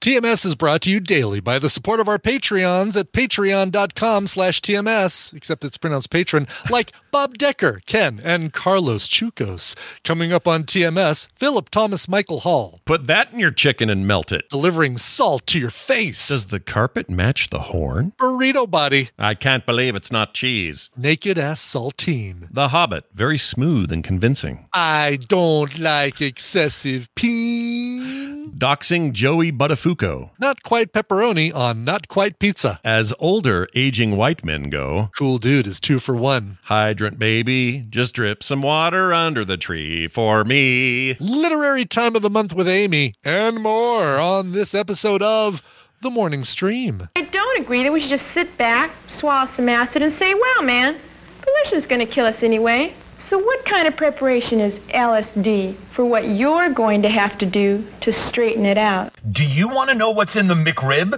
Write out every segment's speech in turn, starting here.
TMS is brought to you daily by the support of our Patreons at patreon.com slash TMS, except it's pronounced patron, like Bob Decker, Ken, and Carlos Chukos. Coming up on TMS, Philip Thomas Michael Hall, Put that in your chicken and melt it. delivering salt to your face. Does the carpet match the horn? Burrito body, I can't believe it's not cheese. naked ass saltine. The Hobbit, very smooth and convincing. I don't like excessive peen. Doxing Joey Buttafuoco. Not quite pepperoni on Not Quite Pizza. As older, aging white men go, Cool dude is two for one. hydrant baby, just drip some water under the tree for me. Literary time of the month with Amy, and more on this episode of The Morning Stream. I don't agree that we should just sit back, swallow some acid, and say, wow, man, pollution's going to kill us anyway. So what kind of preparation is LSD for what you're going to have to do to straighten it out? Do you want to know what's in the McRib?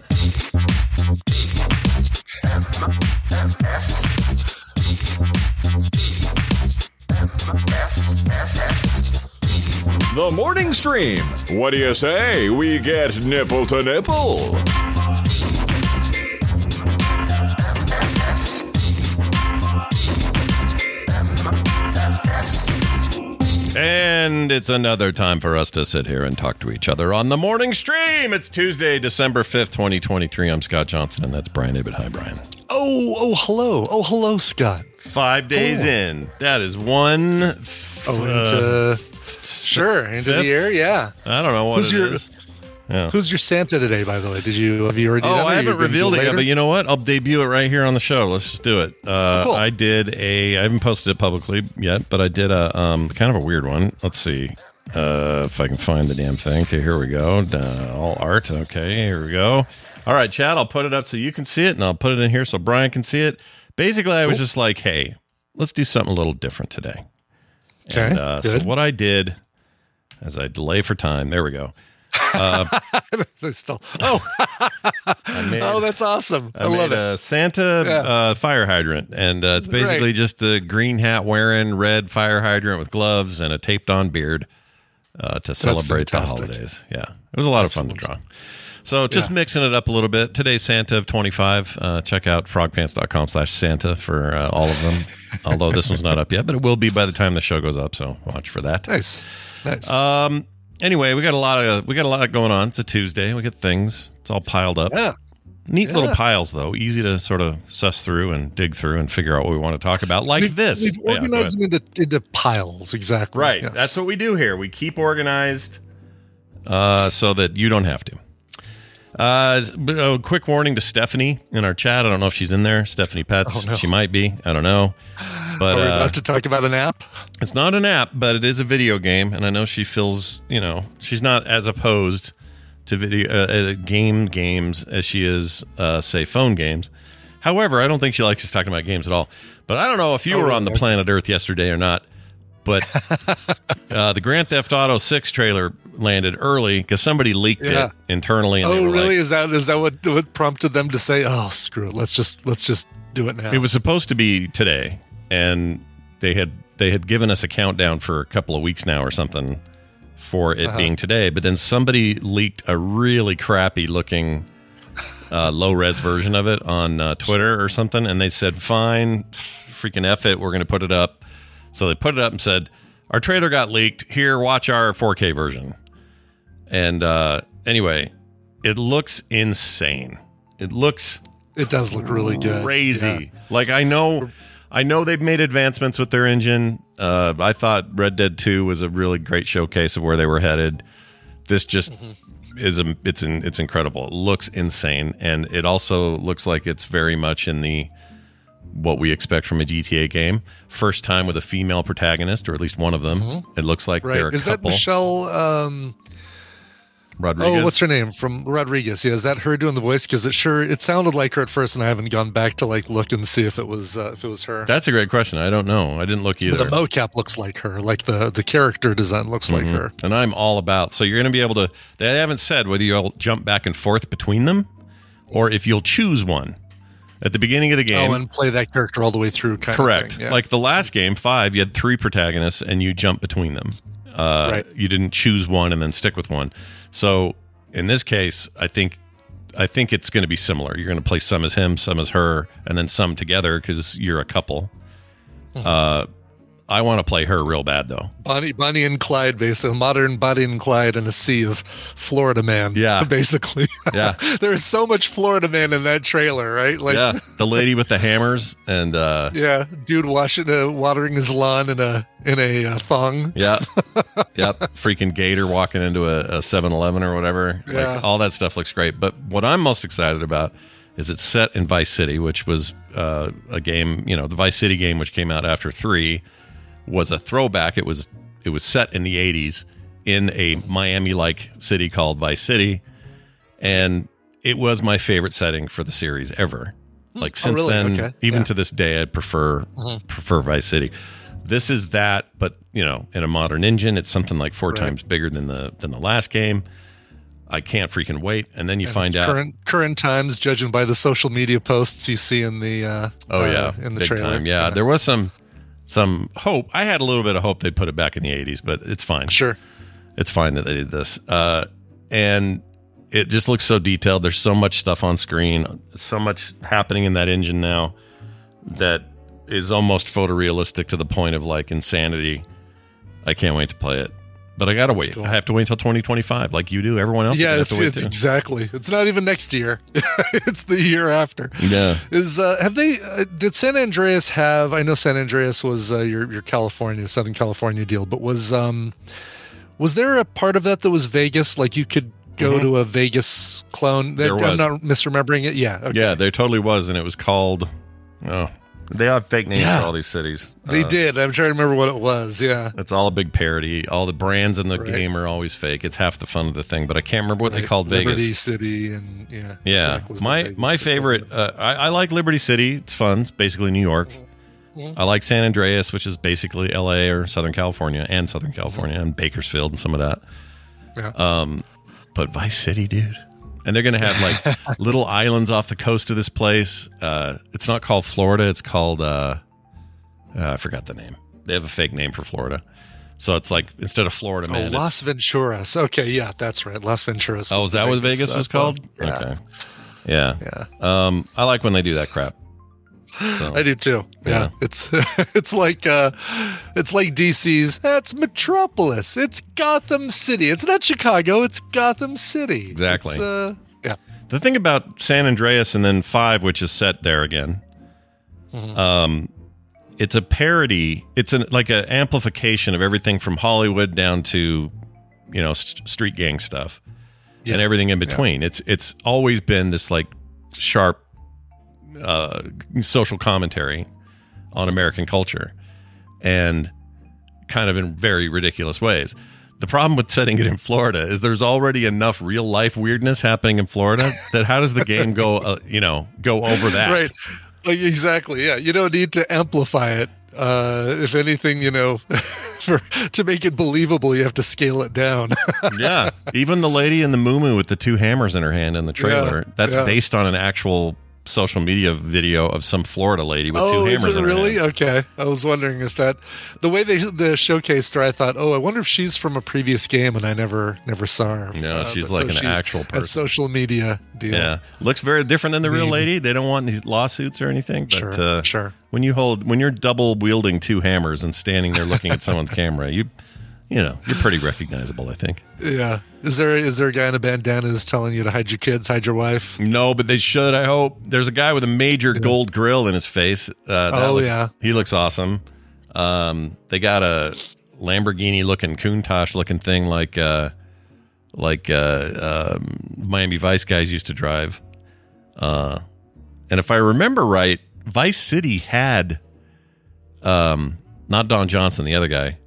The morning stream. What do you say? We get nipple to nipple. And it's another time for us to sit here and talk to each other on the morning stream. It's Tuesday, December 5th, 2023. I'm Scott Johnson, and that's Brian Ibbott. Hi, Brian. Oh, oh, hello. Oh, hello, Scott. Five days Oh. in. That is one. f- Oh, uh, into, sure, into fifth? the air, yeah. I don't know what Who's it your- is. Yeah. Who's your Santa today, by the way? Did you have you already? Oh, I haven't you're gonna do revealed it yet, but you know what? I'll debut it right here on the show. Let's just do it. Uh, Cool. I did a. I haven't posted it publicly yet, but I did a um, kind of a weird one. Let's see uh, if I can find the damn thing. Okay, here we go. Uh, all art. Okay, here we go. All right, Chad. I'll put it up so you can see it, and I'll put it in here so Brian can see it. Basically, I was just like, "Hey, let's do something a little different today." Okay, And uh, so what I did, as I delay for time, there we go. They still. Oh, made, oh, that's awesome. I, I, love it. Santa Yeah. uh, fire hydrant, and uh, it's basically Right. just a green hat wearing red fire hydrant with gloves and a taped on beard uh, to celebrate the holidays. Yeah, it was a lot of fun to draw. So just Yeah. mixing it up a little bit. Today's Santa of 25. Uh, check out frogpants.com slash Santa for uh, all of them. Although this one's not up yet, but it will be by the time the show goes up. So watch for that. Nice, nice. Um. Anyway, we got a lot of we got a lot going on. It's a Tuesday. We got things. It's all piled up. yeah, Neat little piles, though. Easy to sort of suss through and dig through and figure out what we want to talk about, like we've, this. We've Yeah, organized them into, into piles, exactly. right. Yes. That's what we do here. We keep organized uh, so that you don't have to. Uh, but a quick warning to Stephanie in our chat. I don't know if she's in there. Stephanie Pets. Oh, no. She might be. I don't know. But Are we uh, about to talk about an app? It's not an app, but it is a video game, and I know she feels, you know, she's not as opposed to video uh, uh, game games as she is, uh, say, phone games. However, I don't think she likes us talking about games at all. But I don't know if you Oh, were on the planet Earth yesterday or not. But uh, the Grand Theft Auto Six trailer landed early because somebody leaked Yeah. it internally. Oh, really? like- is that is that what what prompted them to say, "Oh, screw it. Let's just let's just do it now." It was supposed to be today, and they had they had given us a countdown for a couple of weeks now or something for it Uh-huh. being today. But then somebody leaked a really crappy looking uh, low res version of it on uh, Twitter or something, and they said, "Fine, freaking f it, we're going to put it up." So they put it up and said, "Our trailer got leaked. Here, watch our 4K version." And uh, anyway, it looks insane. It looks It does look really good. crazy. Like I know, I know they've made advancements with their engine. Uh, I thought Red Dead Two was a really great showcase of where they were headed. This just is a it's in, it's incredible. It looks insane, and it also looks like it's very much in the what we expect from a GTA game. First time with a female protagonist, or at least one of them. It looks like Mm-hmm. Right. they're a Is that couple. Michelle? Um, Rodriguez. Oh, what's her name from Rodriguez? Yeah, is that her doing the voice? Because it sure it sounded like her at first, and I haven't gone back to like look and see if it was uh, if it was her. That's a great question. I don't know. I didn't look either. the mocap looks like her, like the the character design looks like Mhm. her. And I'm all about. So you're going to be able to. They haven't said whether you'll jump back and forth between them, or if you'll choose one at the beginning of the game. Oh, and play that character all the way through. Kind Correct. Yeah. Like the last game, five, you had three protagonists and you jump between them. Uh, Right. You didn't choose one and then stick with one. So in this case, I think I think it's going to be similar. You're going to play some as him, some as her, and then some together because you're a couple. Mm-hmm. Uh, I want to play her real bad though. Bonnie, Bonnie and Clyde, basically modern Bonnie and Clyde in a sea of Florida man. Yeah. basically. Yeah. there is so much Florida man in that trailer, right? Like, yeah, the lady with the hammers and uh, yeah, dude washing, uh, watering his lawn in a in a uh, thong. Yeah. yep. Freaking gator walking into a, a 7-Eleven or whatever. Yeah. Like all that stuff looks great. But what I'm most excited about is it's set in Vice City, which was uh, a game, you know, the Vice City game which came out after 3 was a throwback. It was it was set in the 80s in a Miami-like city called Vice City and it was my favorite setting for the series ever. Like Oh, since really? then, Okay. even Yeah. to this day, I prefer Mhm. prefer Vice City. This is that, but you know, in a modern engine, it's something like four Right. times bigger than the than the last game. I can't freaking wait. And then you And find out, current current times, judging by the social media posts you see in the uh, oh uh, yeah, in the big trailer. time. Yeah, there was some some hope. I had a little bit of hope they'd put it back in the '80s, but it's fine. Sure, it's fine that they did this. Uh, and it just looks so detailed. There's so much stuff on screen, so much happening in that engine now that is almost photorealistic to the point of like insanity. I can't wait to play it. But I gotta wait. cool. I have to wait until 2025, like you do. Everyone else, yeah, it's, it's exactly. It's not even next year. it's the year after. Yeah. Is uh, have they? Uh, did San Andreas have? I know San Andreas was uh, your your California, Southern California deal, but was um, was there a part of that that was Vegas? Like you could go Mhm. to a Vegas clone. There I'm was. not misremembering it. Yeah. Okay. Yeah, there totally was, and it was called. Oh, they have fake names Yeah. for all these cities. They Uh, did. I'm trying to remember what it was. Yeah. It's all a big parody. All the brands in the Right. game are always fake. It's half the fun of the thing, but I can't remember what they Right. called Liberty Vegas. City and yeah. Yeah, Quebec was the my my favorite. Uh, I, I like Liberty City. It's fun. It's basically New York. Mhm. I like San Andreas, which is basically L.A. or Southern California and Southern California and Bakersfield and some of that. Yeah. Um, but Vice City, dude, and they're gonna have like little islands off the coast of this place. Uh, it's not called Florida. It's called uh, uh, I forgot the name. They have a fake name for Florida. So it's like instead of Florida, Oh, man, Las Venturas. Okay, yeah, that's right. Las Venturas. Oh, was is that what Vegas was called? Yeah. Okay. Yeah. Yeah. Um, I like when they do that crap. So, I do too. Yeah. Yeah. It's it's like uh it's like DC's that's Metropolis. It's Gotham City. It's not Chicago, it's Gotham City. Exactly. It's, uh, yeah. The thing about San Andreas and then Five, which is set there again, Mhm. um, it's a parody. It's an like an amplification of everything from Hollywood down to, you know, st- street gang stuff Yeah. and everything in between. It's it's always been this like sharp uh, social commentary on American culture, and kind of in very ridiculous ways. The problem with setting it in Florida is there's already enough real life weirdness happening in Florida that how does the game go, uh, you know, go over that? Right. Like exactly. Yeah. You don't need to amplify it. Uh if anything, you know, for to make it believable, you have to scale it down. yeah. Even the lady in the moo with the two hammers in her hand in the trailer, Yeah, that's yeah. based on an actual social media video of some Florida lady with two oh, hammers is it really? Okay. I was wondering if that the way they the showcased her, I thought, oh, I wonder if she's from a previous game, and I never never saw her. No, Uh, she's like an actual A person. social media deal. Yeah, looks very different than the real lady. They don't want these lawsuits or anything. But Sure, uh, sure. When you hold, when you're double wielding two hammers and standing there looking at someone's camera, you, you know, you're pretty recognizable, I think. Yeah. Is there is there a guy in a bandana who's telling you to hide your kids, hide your wife? No, but they should. I hope. There's a guy with a major gold grill in his face. Uh, that Oh, looks- yeah. he looks awesome. Um, they got a Lamborghini looking Countach looking thing like uh, like uh, um, Miami Vice guys used to drive. Uh, and if I remember right, Vice City had um, not Don Johnson, the other guy.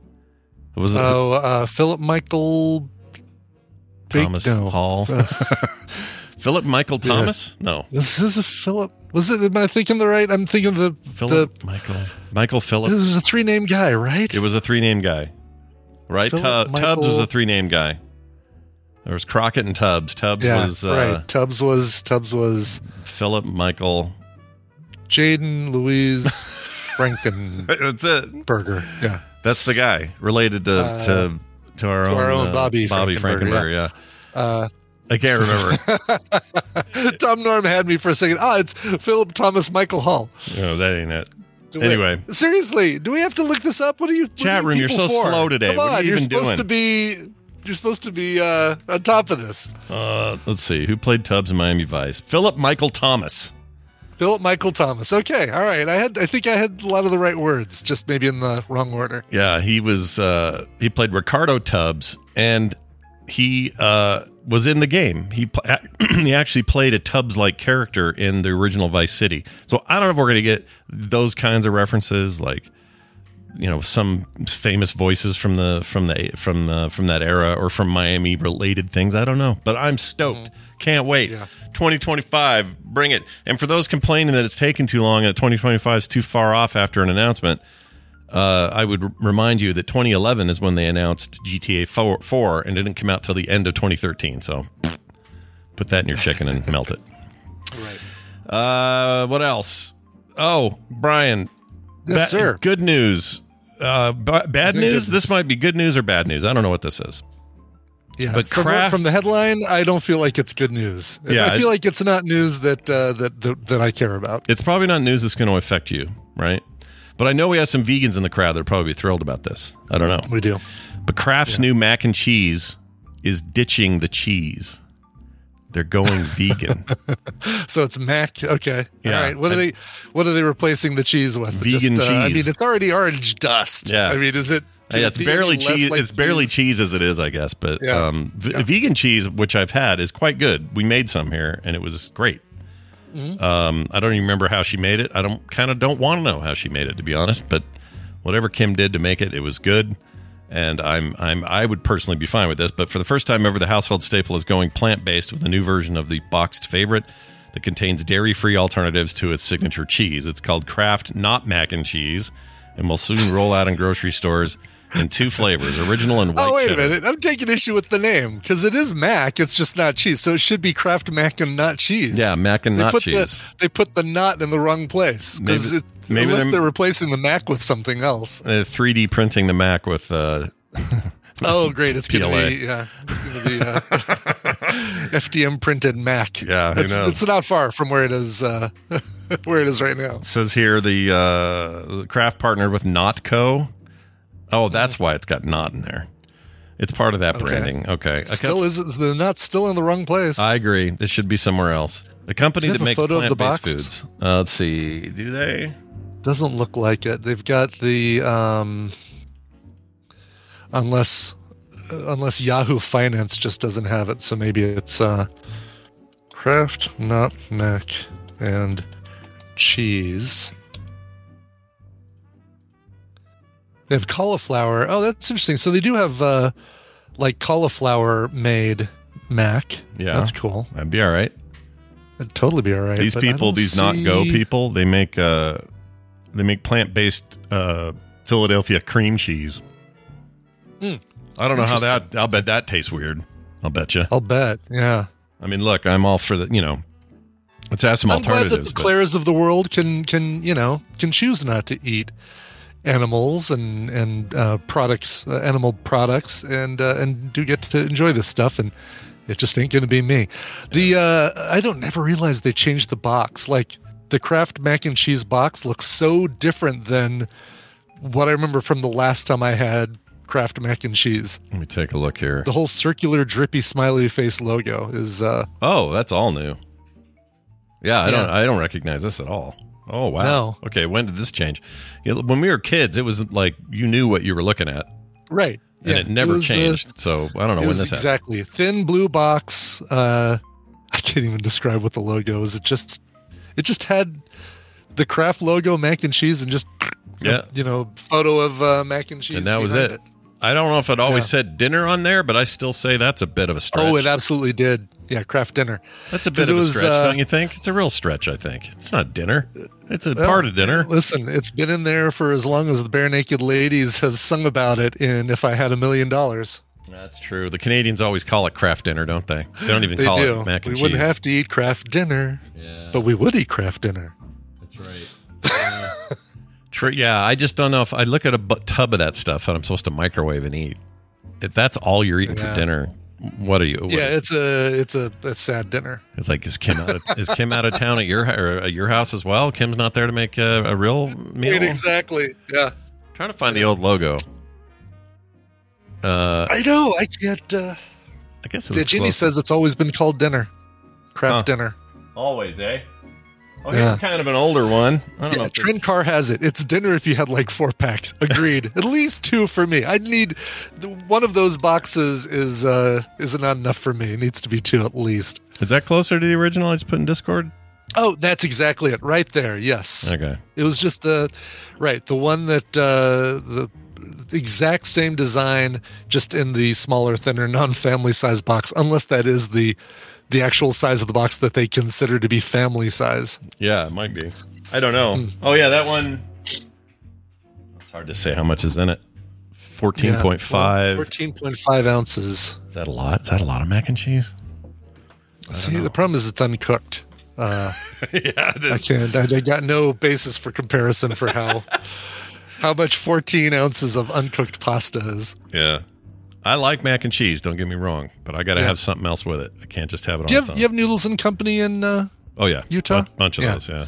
It was Oh, uh, Philip Michael Big- Thomas no. Hall. Philip Michael Yeah. Thomas? No. This is a Philip. Was it? Am I thinking the right? I'm thinking the Philip Michael Michael. Philip. This is a three name guy, right? It was a three name guy, right? Philip Tu- Tubbs was a three name guy. There was Crockett and Tubbs. Tubbs yeah, was uh, right. Tubbs was Tubbs was Philip Michael. Jaden Louise Franken. That's it. Burger. Yeah. That's the guy related to Uh, to to our to own, our own uh, Bobby Bobby Frankenberger, Frankenberger. Yeah. Uh, I can't remember. Tom Norm had me for a second. Ah, it's Philip Thomas Michael Hall. no, that ain't it. Wait, Anyway, seriously, do we have to look this up? What are you? Chat are you room, you're so for? slow today. Come What are on, you are even supposed doing? to be. You're supposed to be uh, on top of this. uh, let's see who played Tubbs in Miami Vice. Philip Michael Thomas. Philip Michael Thomas. Okay, all right. I had. I think I had a lot of the right words, just maybe in the wrong order. Yeah, he was. Uh, he played Ricardo Tubbs, and he uh, was in the game. He he actually played a Tubbs like character in the original Vice City. So I don't know if we're going to get those kinds of references, like you know some famous voices from the from the from the from that era or from Miami related things. I don't know, but I'm stoked. Can't wait. 2025, bring it. And for those complaining that it's taken too long, that 2025 is too far off after an announcement, uh, I would r- remind you that 2011 is when they announced GTA 4, 4 and it didn't come out till the end of 2013. So put that in your chicken and melt it. Right. Uh, what else? Oh, Brian. Yes, sir. Good news. Uh, b- bad news. This might be good news or bad news. I don't know what this is. Yeah, But from, Kraft- from the headline, I don't feel like it's good news. Yeah, I feel it- like it's not news that uh, that, that that I care about. It's probably not news that's going to affect you, right? But I know we have some vegans in the crowd that are probably thrilled about this. I don't know. We do. But Kraft's new mac and cheese is ditching the cheese. They're going vegan. So it's mac. Okay. Yeah. All right. What are they? What are they replacing the cheese with? Vegan Just, uh, I mean, it's already orange dust. Yeah. I mean, is it? Yeah, it's barely cheese. like it's barely cheese as it is, I guess. But Yeah. um, v- vegan cheese, which I've had, is quite good. We made some here, and it was great. Mm-hmm. Um, I don't even remember how she made it. I don't kind of don't want to know how she made it, to be honest. But whatever Kim did to make it, it was good. And I'm I'm I would personally be fine with this. But for the first time ever, the household staple is going plant based with a new version of the boxed favorite that contains dairy free alternatives to its signature cheese. It's called Kraft Not Mac and Cheese, and will soon roll out in grocery stores in two flavors: original and white. Oh wait cheddar. a minute! I'm taking issue with the name because it is mac. It's just not cheese, so it should be Kraft mac and not cheese. Yeah, mac and they not put cheese. The, they put the not in the wrong place because Maybe- maybe unless they're- they're, replacing the mac with something else. Uh, 3D printing the Mac with uh, Oh, great! It's gonna be yeah, it's gonna be uh, FDM printed mac. Yeah, it's, it's not far from where it is uh, where it is right now. says here the uh, Kraft partnered with NotCo. Oh, that's why it's got not in there. It's part of that Okay. branding. Okay, A Still is the nut still in the wrong place? I agree. This should be somewhere else. A company that a makes photo of the plant-based foods. Uh, let's see. Do they? Doesn't look like it. They've got the um, unless uh, unless Yahoo Finance just doesn't have it, so maybe it's uh, Kraft Nut Mac and cheese. They have cauliflower. Oh, that's interesting. So they do have uh, like cauliflower made mac. Yeah, that's cool. That'd be all right. It'd totally be all right. These people, these NotCo people, they make uh, they make plant based uh, Philadelphia cream cheese. Hmm. I don't know how that. I'll bet that tastes weird. I'll bet you. I'll bet. Yeah. I mean, look, I'm all for the. You know, let's have some I'm glad that the Claires of the world can can you know can choose not to eat animals and and uh, products, uh, animal products, and uh, and do get to enjoy this stuff. And it just ain't going to be me. The uh, I don't never realize they changed the box. Like the Kraft mac and cheese box looks so different than what I remember from the last time I had Kraft mac and cheese. Let me take a look here. The whole circular, drippy, smiley face logo is. uh Oh, that's all new. Yeah, I don't I don't recognize this at all. Oh wow. No. Okay, when did this change? You know, when we were kids, it was like you knew what you were looking at, Right. and Yeah, it never was, uh, changed. so I don't know it when this happened. exactly thin blue box. Uh, I can't even describe what the logo is. It just, it just had the Kraft logo, mac and cheese, and just Yeah. you know, photo of uh, mac and cheese, and that was behind it. I don't know if it always Yeah. said dinner on there, but I still say that's a bit of a stretch. Oh, it absolutely did. Yeah, Kraft dinner. That's a bit of a was, stretch, uh, don't you think? It's a real stretch, I think. It's not dinner. It's a Well, part of dinner. Listen, it's been in there for as long as the Barenaked Ladies have sung about it in "If I Had a Million Dollars." That's true. The Canadians always call it Kraft dinner, don't they? They don't even They call do. it mac and we cheese. wouldn't have to eat Kraft dinner, Yeah. but we would eat Kraft dinner. That's right. True. Yeah, I just don't know if I look at a tub of that stuff that I'm supposed to microwave and eat. If that's all you're eating Yeah. for dinner, what are you? what- Yeah, it's a it's a, a sad dinner. it's like is Kim out of, is Kim out of town at your or at your house as well? Kim's not there to make a, a real meal. Right, exactly. Yeah, trying to find the old logo. Uh, I know. I can't. Uh, I guess it was the Genie close. says it's always been called dinner, Kraft Huh. dinner. always, eh? Oh, Yeah. kind of an older one. I don't know. Yeah, this- Trend Car has it. It's dinner if you had like four packs. Agreed. At least two for me. I'd need the, one of those boxes. Is uh is not enough for me. It needs to be two at least. Is that closer to the original I just put in Discord? Oh, that's exactly it. Right there. Yes. Okay. It was just the right the one that uh the exact same design, just in the smaller, thinner, non-family size box. Unless that is the the actual size of the box that they consider to be family size. Yeah, it might be. I don't know. Hmm. Oh yeah, that one. It's hard to say how much is in it. Fourteen point five. Fourteen point five ounces. Is that a lot? Is that a lot of mac and cheese? See, the problem is it's uncooked. Uh, yeah, I can't. I, I got no basis for comparison for how how much 14 ounces of uncooked pasta is. Yeah. I like mac and cheese. Don't get me wrong, but I got to Yeah. have something else with it. I can't just have it on Do you have you have Noodles and Company in? Uh, oh yeah, Utah? Bun- bunch of Yeah. those. Yeah.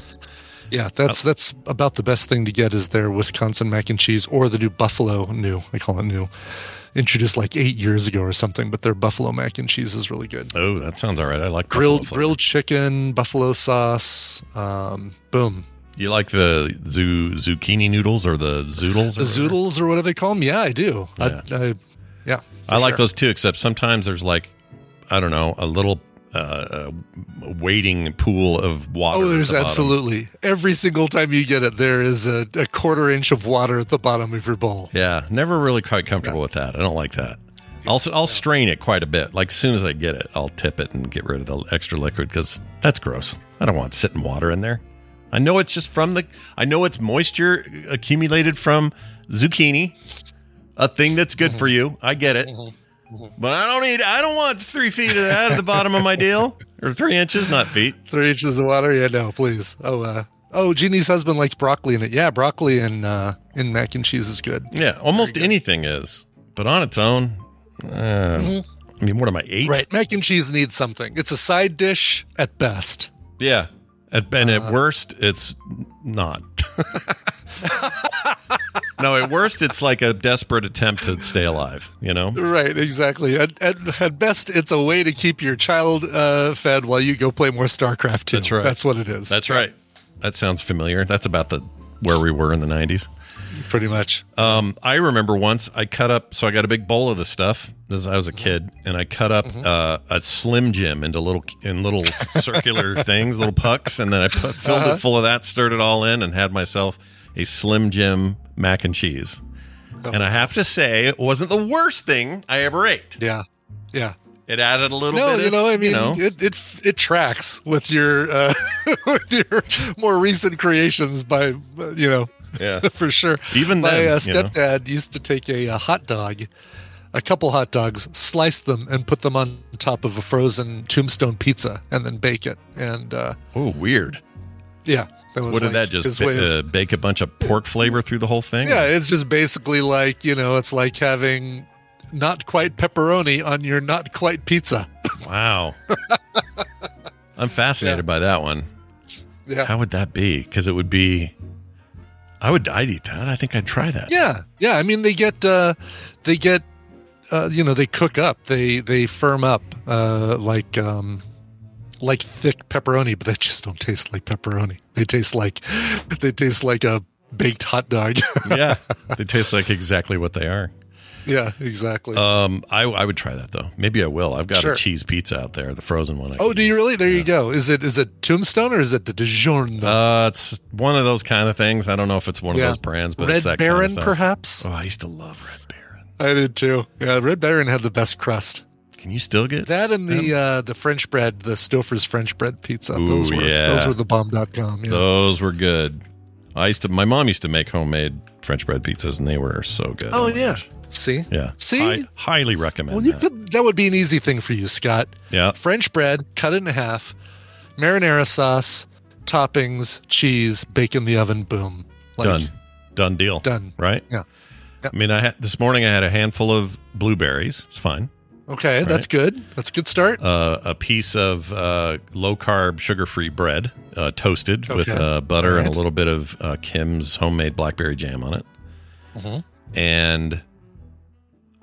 yeah, that's that's about the best thing to get is their Wisconsin mac and cheese or the new Buffalo new. I call it new. Introduced like eight years ago or something, but their Buffalo mac and cheese is really good. Oh, that sounds all right. I like Grilled grilled chicken, buffalo sauce. Um, boom. You like the zu- zucchini noodles or the zoodles? The or whatever? zoodles or whatever they call them. Yeah, I do. Yeah. I, I, yeah. I like sure. those too, except sometimes there's like, I don't know, a little uh, waiting pool of water. Oh, there's the absolutely every single time you get it, there is a, a quarter inch of water at the bottom of your bowl. Yeah, never really quite comfortable with that. I don't like that. I'll I'll strain it quite a bit. Like as soon as I get it, I'll tip it and get rid of the extra liquid because that's gross. I don't want sitting water in there. I know it's just from the. I know it's moisture accumulated from zucchini, a thing that's good for you. I get it, but I don't need. I don't want three feet of that at the bottom of my deal, or three inches, not feet. Three inches of water? Yeah, no, please. Oh, uh, oh, Jeannie's husband likes broccoli in it. Yeah, broccoli and uh, in mac and cheese is good. Yeah, almost anything is, but on its own, uh, I mean, what am I eight? Right, mac and cheese needs something. It's a side dish at best. Yeah. At, and Uh, at worst, it's not. no, at worst, it's like a desperate attempt to stay alive, you know? Right, exactly. At, at, at best, it's a way to keep your child uh, fed while you go play more StarCraft 2. That's right. That's what it is. That's right. That sounds familiar. That's about the where we were in the 90s. Pretty much. Um, I remember once I cut up, so I got a big bowl of this stuff. This is, I was a kid, and I cut up Mm-hmm. uh, a Slim Jim into little in little circular things, little pucks, and then I put, filled Uh-huh. it full of that, stirred it all in, and had myself a Slim Jim mac and cheese. Oh. And I have to say, it wasn't the worst thing I ever ate. Yeah. Yeah. It added a little No, bit. you know, I mean, you know, it, it it tracks with your uh, with your more recent creations by you know, Yeah. for sure. Even my then, uh, you know. stepdad used to take a, uh hot dog, a couple hot dogs, slice them, and put them on top of a frozen Tombstone pizza, and then bake it. And uh, oh, weird. yeah, that was What did like that just his ba- way of- uh, bake a bunch of pork flavor through the whole thing? yeah, it's just basically like you know, it's like having not quite pepperoni on your not quite pizza. Wow. I'm fascinated Yeah. by that one. Yeah. How would that be? Because it would be. I would. I'd eat that. I think I'd try that. Yeah, yeah. I mean, they get uh, they get uh, you know they cook up, they they firm up uh, like um, like thick pepperoni, but they just don't taste like pepperoni. They taste like they taste like a baked hot dog. yeah, they taste like exactly what they are. Yeah, exactly. Um, I I would try that though. Maybe I will. I've got Sure. a cheese pizza out there, the frozen one. I oh, do you use. really? There you go. Is it is it Tombstone or is it the DiGiorno? Uh, it's one of those kind of things. I don't know if it's one Yeah. of those brands, but Red it's that kind Baron, of perhaps. Oh, I used to love Red Baron. I did too. Yeah, Red Baron had the best crust. Can you still get That and the uh, the French bread, the Stouffer's French bread pizza. those Ooh, were yeah. those were the bomb.com. Yeah. Those were good. I used to. My mom used to make homemade French bread pizzas, and they were so good. oh my yeah. gosh. See? yeah. See? I highly recommend Well, you that. could that would be an easy thing for you, Scott. yeah, French bread, cut it in half, marinara sauce, toppings, cheese, bake in the oven, boom. Like, done, done deal. Done. Right. Yeah. Yeah. I mean, I had this morning. I had a handful of blueberries. It's fine. Okay, that's good. That's a good start. Uh, a piece of uh, low carb, sugar free bread, uh, toasted with Okay. uh, butter All and a little bit of uh, Kim's homemade blackberry jam on it. Mhm. And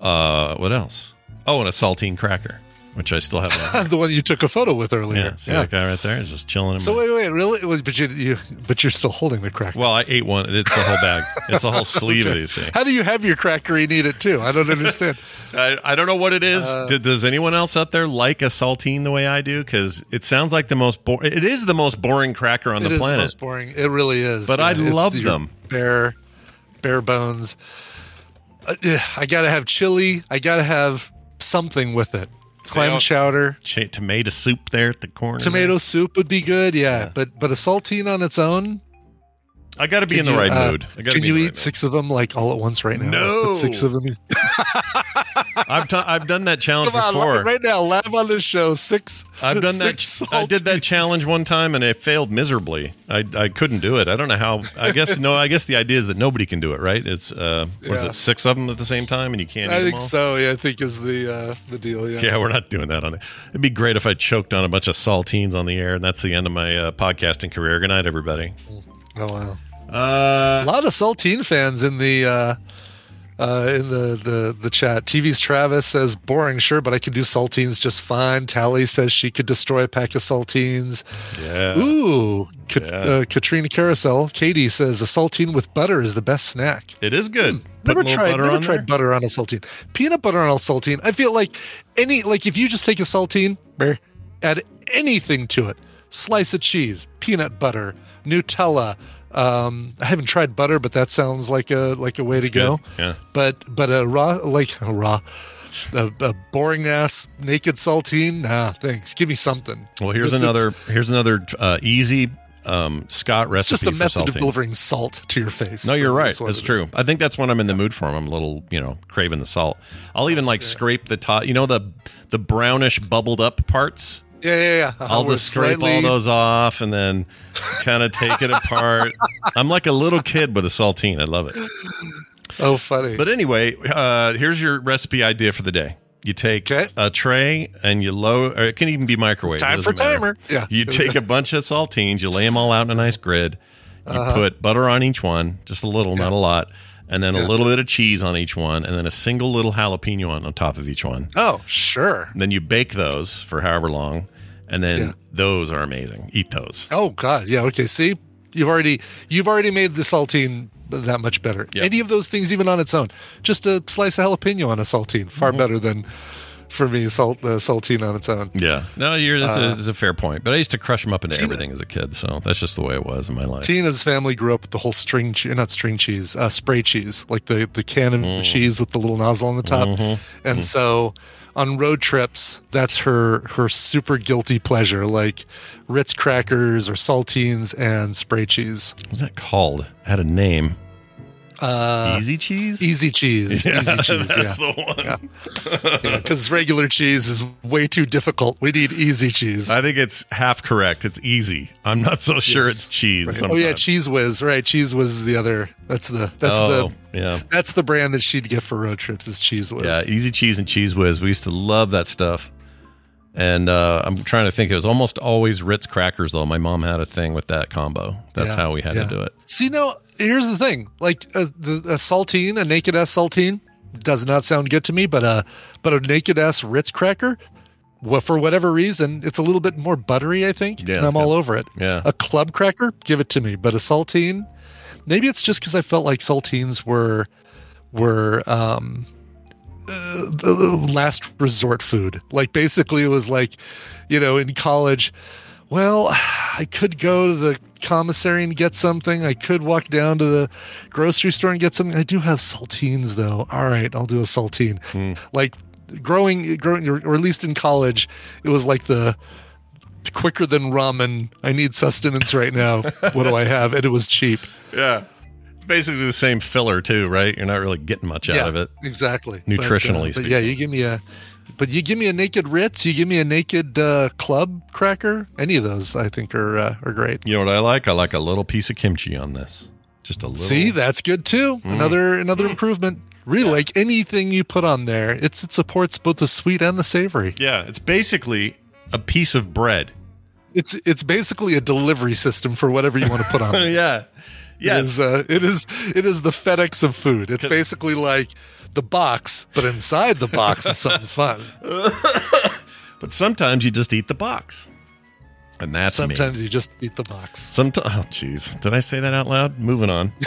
uh, what else? Oh, and a saltine cracker, which I still have. the one you took a photo with earlier. yeah, see that guy right there is just chilling. In So my- wait, wait, really? It was- But you, you, but you're still holding the cracker. well, I ate one. It's a whole bag. It's a whole sleeve of these things. How do you have your cracker and eat it too? I don't understand. I, I don't know what it is. Uh, D- does anyone else out there like a saltine the way I do? Because it sounds like the most. Bo- it is the most boring cracker on It the is planet. the most boring. It really is. But I love them. Bare, bare bones. Uh, yeah, I gotta have chili. I gotta have something with it. Clam chowder, Ch- tomato soup there at the corner. tomato soup would be good. Yeah, but but a saltine on its own. I got to be in the you, right uh, mood. I Can you eat right six of them like all at once right now? No. Six of them. I've t- I've done that challenge Come on, before. right now, live on this show. Six. I've done that. six I did that challenge one time and it failed miserably. I I couldn't do it. I don't know how. I guess no. I guess the idea is that nobody can do it, right? It's uh, what is Yeah. it? Six of them at the same time, and you can't. eat I think so. Yeah, I think is the uh, the deal. Yeah. Yeah, we're not doing that on it. It'd be great if I choked on a bunch of saltines on the air, and that's the end of my uh, podcasting career. Good night, everybody. Oh wow. Uh, A lot of saltine fans in the uh, uh, in the, the the chat. TV's Travis says boring, sure, but I can do saltines just fine. Tally says she could destroy a pack of saltines. yeah. Ooh, Ka- Yeah. uh, Katrina Carousel. Katie says a saltine with butter is the best snack. It is good. Put Never tried. butter Never on tried there. butter on a saltine. Peanut butter on a saltine. I feel like any like if you just take a saltine, brr, add anything to it, slice of cheese, peanut butter, Nutella. Um, I haven't tried butter, but that sounds like a like a way to It's go. Yeah. But but a raw like a raw. A, a boring ass naked saltine, nah. Thanks. Give me something. Well, here's It's- another. Here's another uh, easy um, Scott recipe. it's just a method of delivering salt to your face. No, you're right. That's what It's it true. I think that's when I'm in the mood for them. I'm a little, you know, craving the salt. I'll even like scrape the top. You know the the brownish bubbled up parts. Yeah, yeah, yeah. I'll we're just scrape all those off and then kind of take it apart. I'm like a little kid with a saltine. I love it. Oh, funny. But anyway, uh, here's your recipe idea for the day. You take Okay. a tray and you load, or it can even be microwave. Time for timer. Yeah. You take a bunch of saltines, you lay them all out in a nice grid. You Uh-huh. put butter on each one, just a little, not a lot, and then a little bit of cheese on each one, and then a single little jalapeno on, on top of each one. oh, sure. And then you bake those for however long, and then Yeah. those are amazing. Eat those. Oh God, yeah. Okay, see, you've already you've already made the saltine that much better. Yep. Any of those things, even on its own, just a slice of jalapeno on a saltine, far Mm-hmm. better than for me salt uh, saltine on its own. Yeah, no, you're, that's, Uh, a, that's a fair point. But I used to crush them up into everything as a kid, so that's just the way it was in my life. Tina's family grew up with the whole string, not string cheese, uh, spray cheese, like the the can of Mm. cheese with the little nozzle on the top. Mm-hmm. And so, on road trips, that's her her super guilty pleasure, like Ritz crackers or saltines and spray cheese. What was that called? It had a name. Uh, Easy cheese. Easy cheese. Yeah, easy cheese. that's Yeah. the one. Because regular cheese is way too difficult. We need easy cheese. I think it's half correct. It's easy. I'm not so sure Yes. it's cheese. Right. Oh yeah. Cheez Whiz. Right, Cheez Whiz is the other. That's the that's oh, the yeah. that's the brand that she'd get for road trips. Is Cheez Whiz. Yeah, easy cheese and Cheez Whiz. We used to love that stuff. And uh, I'm trying to think. It was almost always Ritz crackers, though. My mom had a thing with that combo. That's Yeah, how we had yeah. to do it. See, now here's the thing: like a, the, a saltine, a naked ass saltine, does not sound good to me. But a but a naked ass Ritz cracker, well, for whatever reason, it's a little bit more buttery. I think, Yeah, and I'm all good. over it. Yeah. a club cracker, give it to me. But a saltine, maybe it's just because I felt like saltines were were um uh, the the last resort food. Like basically, it was like, you know, in college. Well, I could go to the commissary and get something. I could walk down to the grocery store and get something. I do have saltines though. All right, I'll do a saltine. Like growing, growing, or at least in college, it was like the quicker than ramen. I need sustenance right now. what do I have? And it was cheap. Yeah. It's basically the same filler, too, right? You're not really getting much out of it. Exactly. Nutritionally but, uh, but yeah, you give me a, but you give me a naked Ritz, you give me a naked uh, club cracker. Any of those, I think, are uh, are great. You know what I like? I like a little piece of kimchi on this. Just a little. See, that's good too. Mm. Another another improvement. Really, like anything you put on there, it's it supports both the sweet and the savory. Yeah, it's basically a piece of bread. It's it's basically a delivery system for whatever you want to put on. there. yeah. It is, uh, it is it is the FedEx of food. It's basically like the box, but inside the box is something fun. But sometimes you just eat the box. And that's me. Sometimes you just eat the box. Sometimes, oh, jeez. Did I say that out loud? Moving on.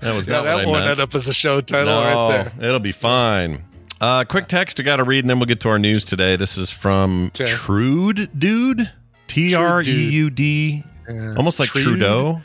that was Yeah, that I won't meant. end up as a show title no, right there. It'll be fine. Uh, quick text I got to read, and then we'll get to our news today. This is from Okay. Trude Dude. T R E U D. Almost like Trude. Trudeau.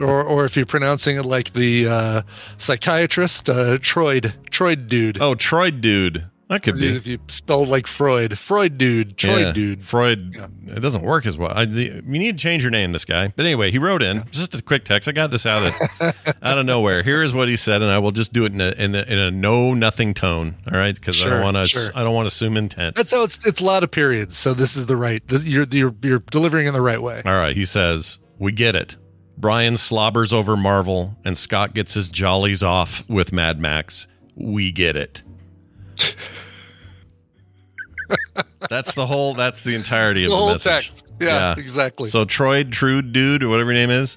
Or, or if you're pronouncing it like the uh, psychiatrist, uh, Troyd, Troyd dude. Oh, Troy Dude. That could be. If you spelled like Freud, Freud dude, Troyd Yeah, dude. Freud. It doesn't work as well. I, the, you need to change your name, this guy. But anyway, he wrote in just a quick text. I got this out of out of nowhere. Here is what he said, and I will just do it in a in a, in a no nothing tone. All right, because I don't want to. sure. I don't want to assume intent. That's how it's. It's a lot of periods. So this is the right. This, you're you're you're delivering in the right way. All right, he says, We get it. Brian slobbers over Marvel, and Scott gets his jollies off with Mad Max. We get it. that's the whole. That's the entirety It's of the message. text. Yeah, exactly. So Troy, Trude, dude, or whatever your name is.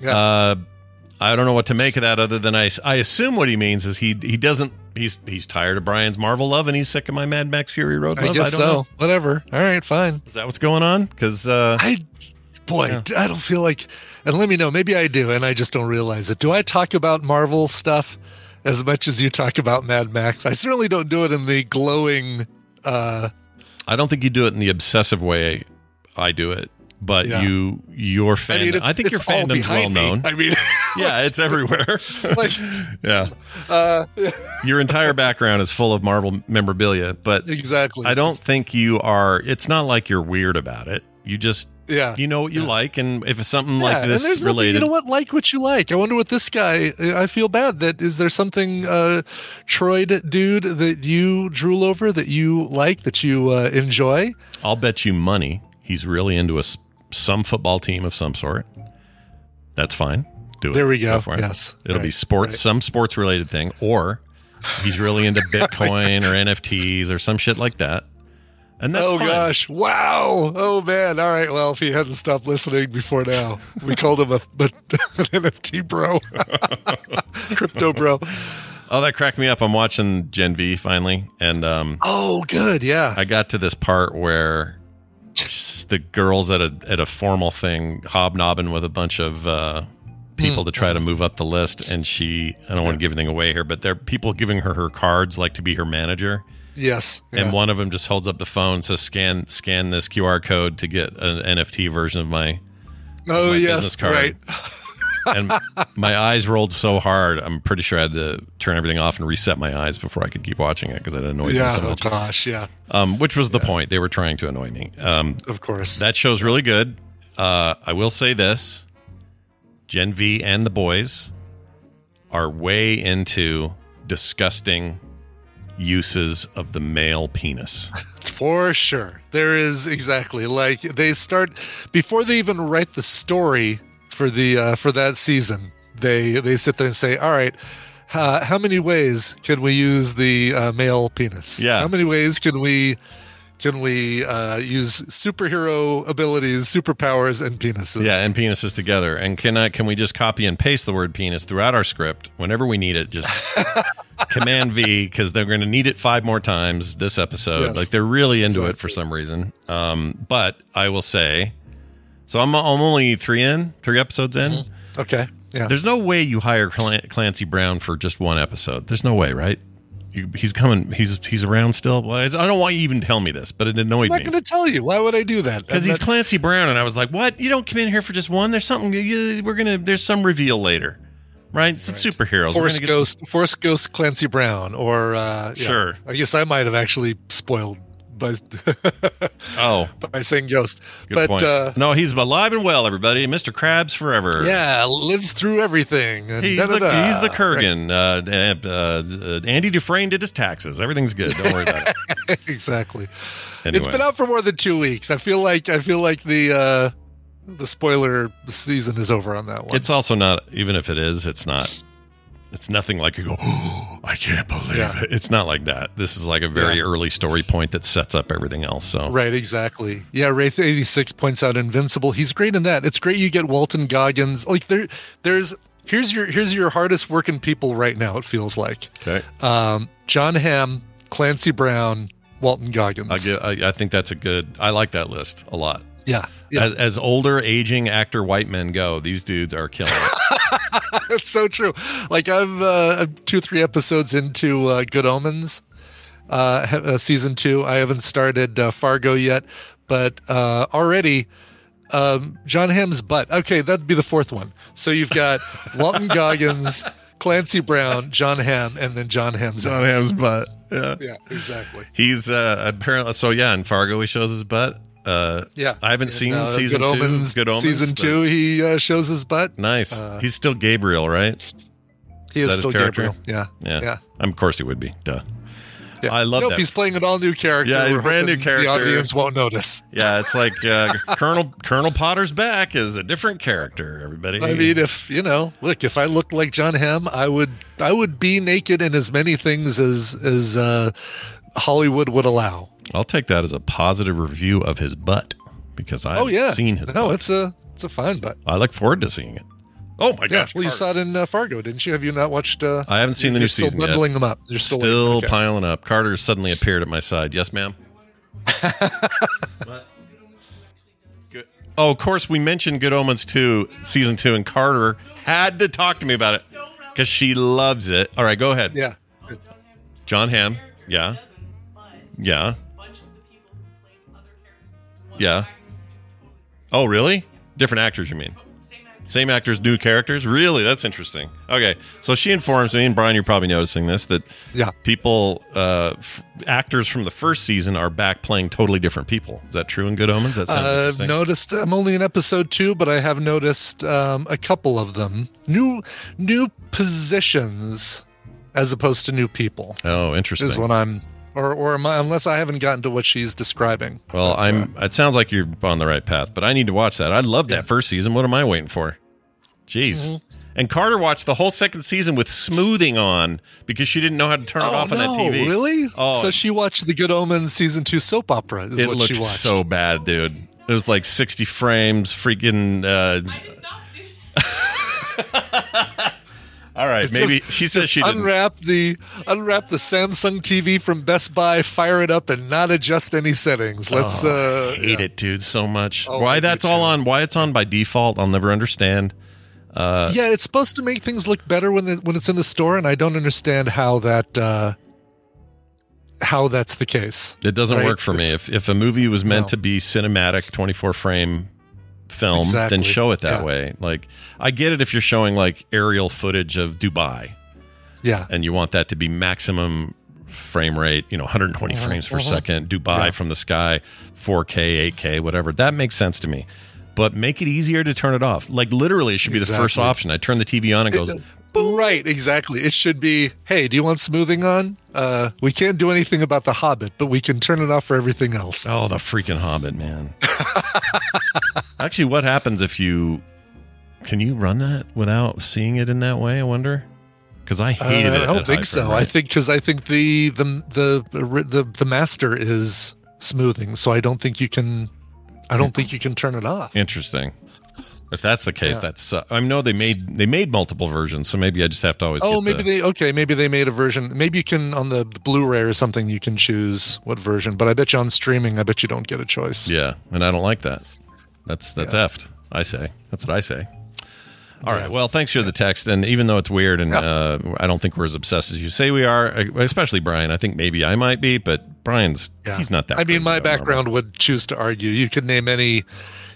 Yeah. Uh, I don't know what to make of that, other than I, I assume what he means is he he doesn't. He's he's tired of Brian's Marvel love, and he's sick of my Mad Max Fury Road love. I guess don't so. know. Whatever. All right, fine. Is that what's going on? Because uh, I, boy, I don't feel like. And let me know. Maybe I do, and I just don't realize it. Do I talk about Marvel stuff as much as you talk about Mad Max? I certainly don't do it in the glowing. uh I don't think you do it in the obsessive way I do it, but Yeah. you your I fan. I, mean, it's, think your fandom's well me. known. I mean, yeah, it's everywhere. like, yeah, uh, your entire background is full of Marvel memorabilia, but exactly. I don't think you are. It's not like you're weird about it. You just Yeah. you know what you like, and if it's something Yeah, like this there's nothing- related, you know what? Like what you like. I wonder what this guy. I feel bad that is there something, uh, Troyd dude, that you drool over, that you like, that you uh, enjoy. I'll bet you money he's really into a some football team of some sort. That's fine. Do it. There we go. for it. Yes. It'll be sports, right. some sports related thing, or he's really into Bitcoin or NFTs or some shit like that. And that's oh fine. gosh! Wow! Oh man! All right. Well, if he hadn't stopped listening before now, we called him a, a an NFT bro, crypto bro. Oh, that cracked me up. I'm watching Gen V finally, and um, Oh, good. Yeah. I got to this part where the girls at a at a formal thing hobnobbing with a bunch of uh, people to try to move up the list, and she I don't want to give anything away here, but there are people giving her her cards like to be her manager. Yes. And one of them just holds up the phone, says scan scan this QR code to get an NFT version of my Oh my yes. Right. and my eyes rolled so hard. I'm pretty sure I had to turn everything off and reset my eyes before I could keep watching it because it annoyed me Yeah. so Oh gosh. Yeah. Um, which was the point. They were trying to annoy me. Um, Of course. that show's really good. Uh, I will say this: Gen V and the boys are way into disgusting uses of the male penis. For sure. There is exactly like they start before they even write the story for the uh, for that season. They they sit there and say, "All right, uh, how many ways can we use the uh, male penis? Yeah. How many ways can we can we uh, use superhero abilities, superpowers, and penises? Yeah, and penises together. And can I can we just copy and paste the word penis throughout our script whenever we need it? Just Command V because they're going to need it five more times this episode. Yes. Like they're really into it for some reason. Um, but I will say, so I'm I'm only three in, three episodes in. Okay. Yeah. There's no way you hire Clancy Brown for just one episode. There's no way, right? You, he's coming. He's he's around still. I don't want you even tell me this, but it annoyed me. I'm not going to tell you. Why would I do that? because he's Clancy Brown, and I was like, "What? You don't come in here for just one? There's something. You, we're gonna. There's some reveal later, right? It's superheroes. We're Force Ghost, Force Ghost Clancy Brown, or uh, yeah. Sure. I guess I might have actually spoiled by oh, by saying Ghost, good but point. uh, no, he's alive and well, everybody. Mr. Krabs forever. yeah, lives through everything. He's the, he's the Kurgan. Uh, uh, uh, Andy Dufresne did his taxes. Everything's good. Don't worry about it. exactly. Anyway. It's been out for more than two weeks. I feel like I feel like the uh, the spoiler season is over on that one. It's also not, even if it is, it's not. It's nothing like you go, oh, I can't believe Yeah. it. It's not like that. This is like a very Yeah. early story point that sets up everything else. So Right, exactly. Yeah, Wraith eighty six points out Invincible. He's great in that. It's great you get Walton Goggins. Like there, there's here's your here's your hardest working people right now. It feels like okay, um, Jon Hamm, Clancy Brown, Walton Goggins. I, get, I, I think that's a good. I like that list a lot. Yeah, yeah. As, as older, aging actor white men go, these dudes are killing it. It's so true. Like I've uh, I'm two three episodes into uh, Good Omens, uh, uh, season two. I haven't started uh, Fargo yet, but uh, already um, Jon Hamm's butt. Okay, that'd be the fourth one. So you've got Walton Goggins, Clancy Brown, Jon Hamm, and then Jon Hamm's. John ass. butt. Yeah, Yeah, exactly. he's uh, apparently so. Yeah, in Fargo, he shows his butt. Uh, Yeah, I haven't seen uh, season Good two. Omens, Good Omens, season two. He uh, shows his butt. Nice. Uh, he's still Gabriel, right? He is his still character? Gabriel. Yeah, Yeah. yeah. Um, of course he would be. Duh. yeah. I love nope, that. He's playing an all new character. Yeah, We're brand new character. The audience won't notice. Yeah, it's like uh, Colonel Colonel Potter's back is a different character. Everybody. I mean, if you know, look, if I looked like Jon Hamm, I would, I would be naked in as many things as as uh, Hollywood would allow. I'll take that as a positive review of his butt because I've oh yeah, seen his. No, butt. it's a, it's a fine butt. I look forward to seeing it. Oh my Yeah, gosh! well, you saw it in uh, Fargo, didn't you? Have you not watched? Uh, I haven't seen the new still season yet. bundling them up. You're still, Still. Okay. piling up. Carter suddenly appeared at my side. Yes, ma'am. Good. Oh, of course, we mentioned Good Omens 2, season 2, and Carter had to talk to me about it because she loves it. All right, go ahead. Yeah, Jon Hamm. Yeah. Yeah. Yeah. Oh, really? Different actors, you mean? Same actors, new characters? Really? That's interesting. Okay. So she informs me, and Brian, you're probably noticing this, that yeah. people, uh, f- actors from the first season are back playing totally different people. Is that true in Good Omens? That sounds I've interesting. noticed. I'm only in episode two, but I have noticed um, a couple of them. New new positions as opposed to new people oh, interesting. is what I'm. Or, or am I, unless I haven't gotten to what she's describing. Well, But, I'm. uh, It sounds like you're on the right path, but I need to watch that. I loved that first season. What am I waiting for? Jeez. Mm-hmm. And Carter watched the whole second season with smoothing on because she didn't know how to turn it oh, off on that no, TV. Really? Oh, So she watched the Good Omens season two soap opera. Is it what looked she watched. so bad, dude. It was like 60 frames, freaking. Uh, all right, Just- maybe she says just she didn't. unwrap the unwrap the Samsung TV from Best Buy, fire it up, and not adjust any settings. Let's. Oh, uh, I hate it, dude, so much. Oh, why that's all on? Why it's on by default? I'll never understand. Uh, yeah, it's supposed to make things look better when the, when it's in the store, and I don't understand how that uh, how that's the case. It doesn't Right? work for me. If if a movie was meant No. to be cinematic, twenty four frame film, Exactly. then show it that Yeah. way. Like I get it if you're showing like aerial footage of Dubai Yeah, and you want that to be maximum frame rate, you know, 120 frames per second, Dubai Uh-huh. Yeah. from the sky, 4K, 8K, whatever. That makes sense to me. But make it easier to turn it off. Like literally, it should be the first option. I turn the TV on and it goes. right. Exactly. It should be. Hey, do you want smoothing on? Uh, we can't do anything about the Hobbit, but we can turn it off for everything else. Oh, the freaking Hobbit, man. Actually, what happens if you can you run that without seeing it in that way? I wonder. Because I hated Uh, it. I don't think high so. frame I think because I think the the the the the, the master is smoothing, so I don't think you can. I don't think you can turn it off. Interesting. If that's the case, Yeah. that's. Uh, I know they made they made multiple versions, so maybe I just have to always. Oh, maybe the, they okay. Maybe they made a version. Maybe you can on the Blu-ray or something. You can choose what version. But I bet you on streaming, I bet you don't get a choice. Yeah, and I don't like that. That's that's effed. I say. That's what I say. All right. Well, thanks for the text. And even though it's weird, and uh, I don't think we're as obsessed as you say we are, uh, especially Brian. I think maybe I might be, but Brian's Yeah. he's not that. I mean, my background would choose to argue. You could name any,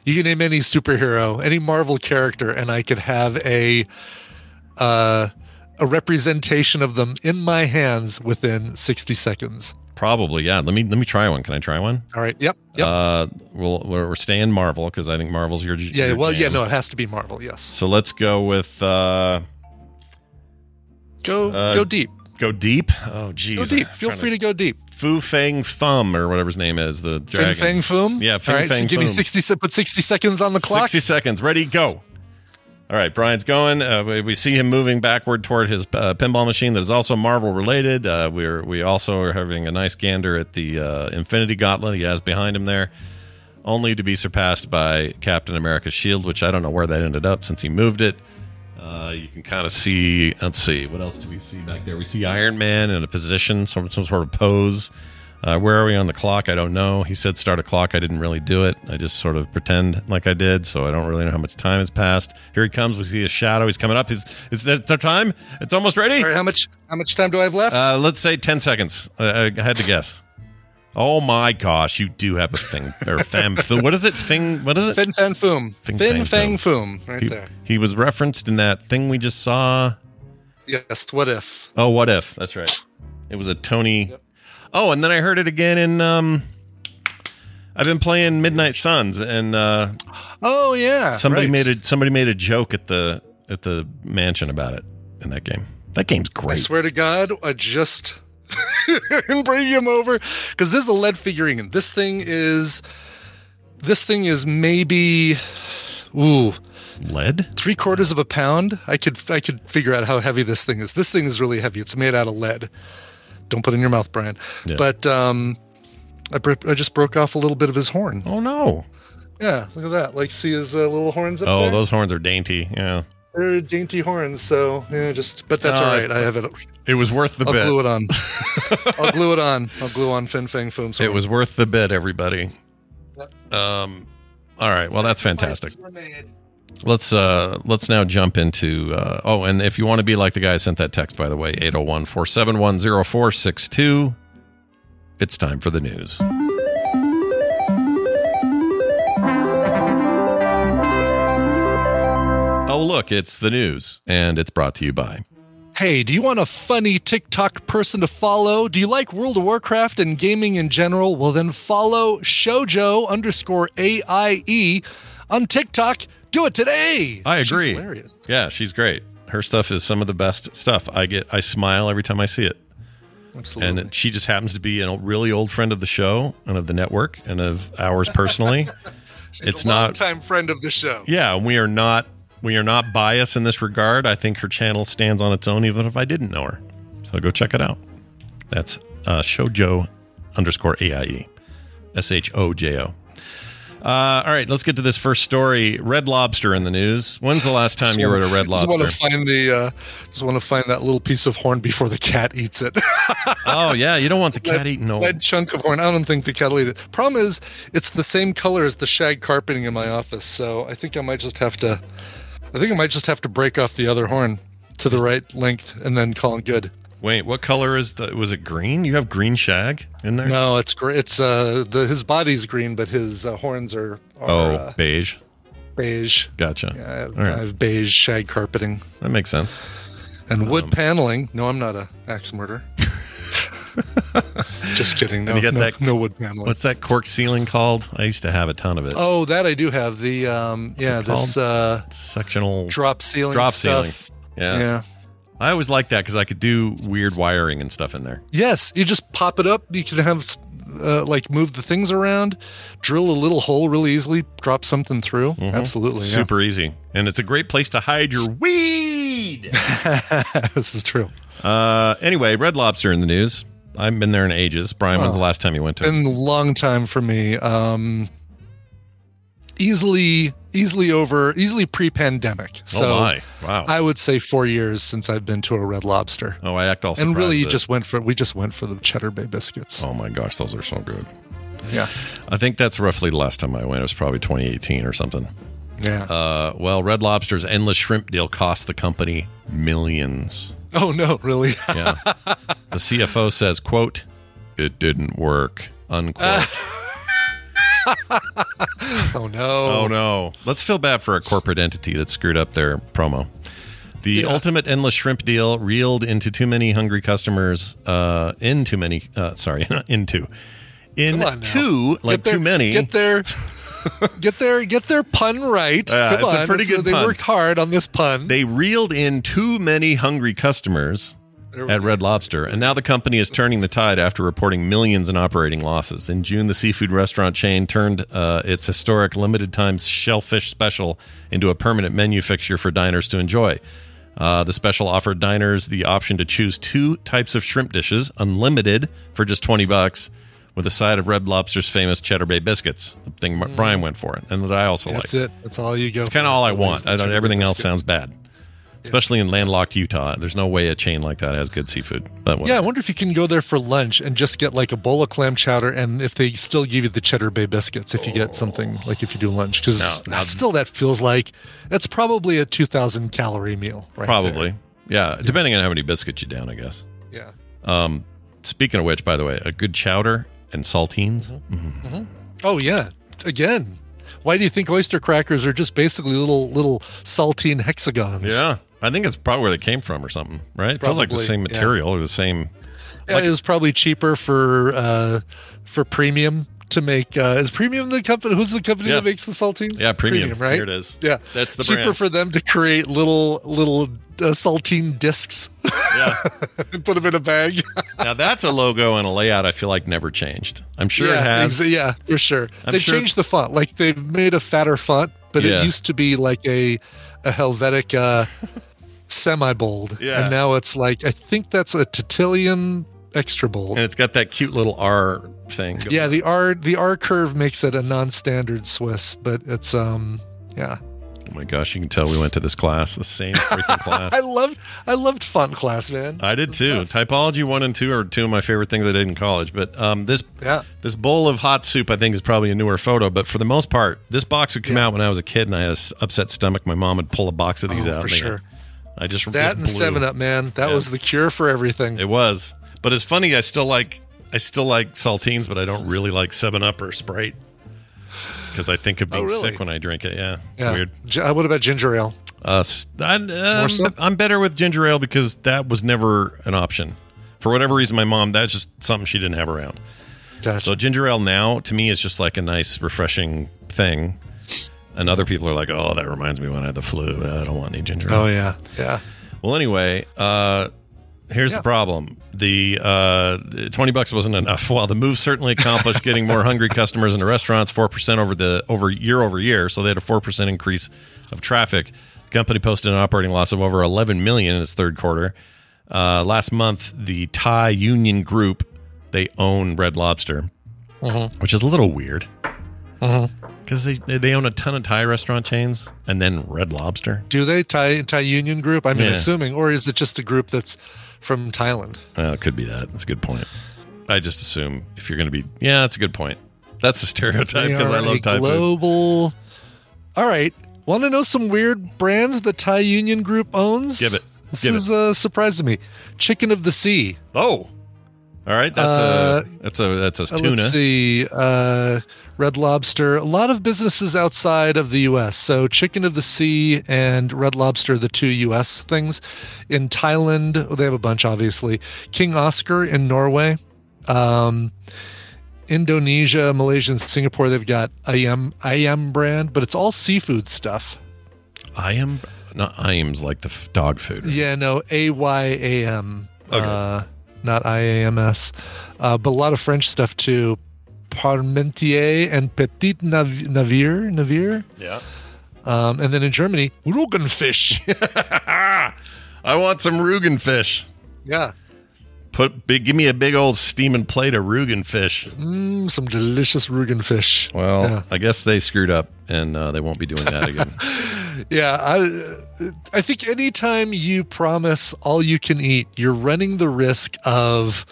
you can name any superhero, any Marvel character, and I could have a, uh, a representation of them in my hands within sixty seconds. Probably, yeah. Let me let me try one. Can I try one? All right. Yep. Yep. Uh, we'll, we're, we're staying Marvel because I think Marvel's your yeah. your Well, yeah. No, it has to be Marvel. Yes. So let's go with uh, Go Uh, go deep. go deep. Oh, geez. Go deep. Feel free to go deep. Fu Fang Fum or whatever his name is, the Fin dragon. Fang Fum. Yeah, Fin All right. Fang so give me sixty. se- Put sixty seconds on the clock. 60 seconds. Ready, go. All right, Brian's going. Uh, we, we see him moving backward toward his uh, pinball machine that is also Marvel related. Uh, we're we also are having a nice gander at the uh, Infinity Gauntlet he has behind him there, only to be surpassed by Captain America's shield, which I don't know where that ended up since he moved it. Uh, you can kind of see. Let's see, what else do we see back there? We see Iron Man in a position, some some sort of pose. Uh, where are we on the clock? I don't know. He said start a clock. I didn't really do it. I just sort of pretend like I did, so I don't really know how much time has passed. Here he comes. We see a shadow. He's coming up. He's it's it's our time. It's almost ready. All right. How much? How much time do I have left? Uh, let's say ten seconds. Uh, I had to guess. Oh my gosh, you do have a thing or fam. What is it? Thing? What is it? Fin Fan Foom. Fin Fin Fang Fang Foom. Right he, there. he was referenced in that thing we just saw. Yes. What if? Oh, what if? That's right. It was a Tony. Oh, and then I heard it again in. um I've been playing Midnight Suns, and uh Oh yeah. somebody right. made a somebody made a joke at the at the mansion about it in that game. That game's great. I swear to God, I just bring him over because this is a lead figurine. And this thing is, this thing is maybe, ooh, Lead? three quarters of a pound. I could I could figure out how heavy this thing is. This thing is really heavy. It's made out of lead. Don't put it in your mouth, Brian. Yeah. But um, I bro- I just broke off a little bit of his horn. Oh no! Yeah, look at that. Like, see his uh, little horns up Oh, there? those horns are dainty. Yeah, They're dainty horns. So yeah, just. But that's Uh, all right. I have it. it was worth the bit. I'll bit. glue it on. I'll glue it on. I'll glue on Fin Fang Foom. It was worth the bit, everybody. Um, all right. Well, that's fantastic. Let's uh let's now jump into uh oh and if you want to be like the guy who sent that text by the way 801-471-0462 it's time for the news. Oh look, it's the news and it's brought to you by Hey, do you want a funny TikTok person to follow? Do you like World of Warcraft and gaming in general? Well, then follow Shojo underscore AIE on TikTok. Do it today. I She's agree. hilarious. Yeah, she's great. Her stuff is some of the best stuff. I get I smile every time I see it. Absolutely. And she just happens to be a really old friend of the show and of the network and of ours personally. it's not longtime friend of the show. Yeah, we are not we are not biased in this regard. I think her channel stands on its own even if I didn't know her. So go check it out. That's uh Shojo underscore AIE. S H O J O. Uh, all right, let's get to this first story. Red Lobster in the news. When's the last time you were at a Red Lobster? Just want to find the. Uh, just want to find that little piece of horn before the cat eats it. Oh yeah, you don't want the cat Lead- eating no. lead chunk of horn. I don't think the cat will eat it. Problem is, it's the same color as the shag carpeting in my office, so I think I might just have to. I think I might just have to break off the other horn to the right length and then call it good. Wait, what color is the? Was it green? You have green shag in there? No, it's. It's uh, the his body's green, but his uh, horns are, are Oh, uh, beige. beige. Gotcha. Yeah, I have, right. I have beige shag carpeting That makes sense. and wood Um, paneling. No, I'm not a axe murderer. just kidding. No, And you got no, that- no wood paneling. What's that cork ceiling called? I used to have a ton of it. Oh, that I do have. The um, yeah, this uh, Sectional drop ceiling drop stuff. ceiling. Yeah. Yeah. I always liked that because I could do weird wiring and stuff in there. Yes, you just pop it up. You can have uh, like move the things around, drill a little hole really easily, drop something through. Absolutely, yeah. Mm-hmm. Super easy. And it's a great place to hide your weed. This is true. Uh, anyway, Red Lobster in the news. I haven't been there in ages. Brian, when's Oh. the last time you went to? it? Been a long time for me. Um, easily, easily over, easily pre-pandemic. So oh my! Wow. I would say four years since I've been to a Red Lobster. oh, I act all and really, that- just went for we just went for the Cheddar Bay biscuits. Oh my gosh, those are so good. Yeah, I think that's roughly the last time I went. It was probably 2018 or something. yeah. Uh, well, Red Lobster's endless shrimp deal cost the company millions. oh no, really? Yeah. the CFO says, "quote It didn't work." Unquote. oh no. Oh no. Let's feel bad for a corporate entity that screwed up their promo. The ultimate endless shrimp deal reeled into too many hungry customers. Uh, in too many. Uh, sorry, into. In two, like Get too many. Get their, get their, get their pun right. Yeah, Come it's a on, pretty good They pun. worked hard on this pun. they reeled in too many hungry customers at Red Lobster, and now the company is turning the tide after reporting millions in operating losses. In June, the seafood restaurant chain turned uh, its historic limited time shellfish special into a permanent menu fixture for diners to enjoy. Uh, the special offered diners the option to choose two types of shrimp dishes, unlimited for just twenty bucks, with a side of Red Lobster's famous Cheddar Bay biscuits, the thing Brian went for, it, and that I also like. That's it. That's all you go. It's kind of all I want. I don't, everything else sounds bad, especially in landlocked Utah. There's no way a chain like that has good seafood. But Yeah, I wonder if you can go there for lunch and just get like a bowl of clam chowder, and if they still give you the Cheddar Bay biscuits, if you get something like if you do lunch, because No, still that feels like that's probably a two thousand calorie meal, right? probably. Yeah, depending on how many biscuits you down, I guess. there. Um, speaking of which, by the way, a good chowder and saltines. Yeah. Oh yeah. Again, why do you think oyster crackers are just basically little little saltine hexagons? Yeah, I think it's probably where they came from or something, right? It feels like the Probably, same yeah. material or the same. Yeah, it was probably cheaper for uh, for premium to make. Uh, is premium the company? Who's the company Yeah. that makes the saltines? Yeah, Premium. right? Here it is. Yeah, That's the cheaper brand. for them to create little little uh, saltine discs Yeah. and put them in a bag. now that's a logo and a layout I feel like never changed. I'm sure yeah, it has. exa- yeah, for sure. I'm they've sure- changed the font. Like they've made a fatter font, but Yeah. it used to be like a a Helvetica semi bold, Yeah. and now it's like I think that's a Titillium extra bold. and it's got that cute little R thing. Yeah, the R the R curve makes it a non-standard Swiss, but it's um yeah. Oh my gosh, you can tell we went to this class, the same freaking class. I loved I loved font class, man. I did too. Typology one and two are two of my favorite things I did in college. But um, this Yeah. this bowl of hot soup, I think, is probably a newer photo. But for the most part, this box would come out when I was a kid and I had an upset stomach. My mom would pull a box of these Oh, out. for sure. I just That just and blew. Seven Up, man. That Yeah. was the cure for everything. It was, but it's funny. I still like I still like saltines, but I don't really like Seven Up or Sprite because I think of being Oh, really? sick when I drink it. Yeah, it's yeah. weird. Gi- uh, what about ginger ale? Uh, s- I, um, so? I'm better with ginger ale because that was never an option. For whatever reason, my mom, that's just something she didn't have around. Gotcha. So ginger ale now, to me, is just like a nice, refreshing thing. And other people are like, oh, that reminds me when I had the flu. I don't want any ginger ale. oh yeah, yeah. Well, anyway, uh, here's Yeah. the problem: the, uh, the twenty bucks wasn't enough. While the move certainly accomplished getting more hungry customers into restaurants, four percent over the over year over year, so they had a four percent increase of traffic. The company posted an operating loss of over eleven million in its third quarter. Uh, last month, the Thai Union Group they own Red Lobster, which is a little weird because they they own a ton of Thai restaurant chains and then Red Lobster. Do they Thai Thai Union Group? I'm Yeah. assuming, or is it just a group that's from Thailand? Uh, it could be that. That's a good point. I just assume if you're going to be, yeah, that's a good point. That's a stereotype because I love Thai food. global. All right. Want to know some weird brands the Thai Union Group owns? Give it. This Give is a surprise to me. Chicken of the Sea. Oh, all right. That's Uh, a that's a that's a Uh, tuna. Let's see. Uh, Red Lobster. A lot of businesses outside of the U.S. So Chicken of the Sea and Red Lobster, the two U.S. things. In Thailand, they have a bunch, obviously. King Oscar in Norway. Um, Indonesia, Malaysia, and Singapore, they've got Ayam Ayam brand, but it's all seafood stuff. I am not. I am's like the f- dog food. right? Yeah, no, A Y A M, Okay. uh, not I A M S. Uh, but a lot of French stuff too. Parmentier and Petit Nav- Navire, Navire. Yeah. Um, and then in Germany, Roggenfish. I want some Rugen fish. Yeah. Put big. Give me a big old steaming plate of Rugen fish. Mm, some delicious Rugen fish. Well, Yeah. I guess they screwed up, and uh, they won't be doing that again. Yeah, I I think anytime you promise all you can eat, you're running the risk of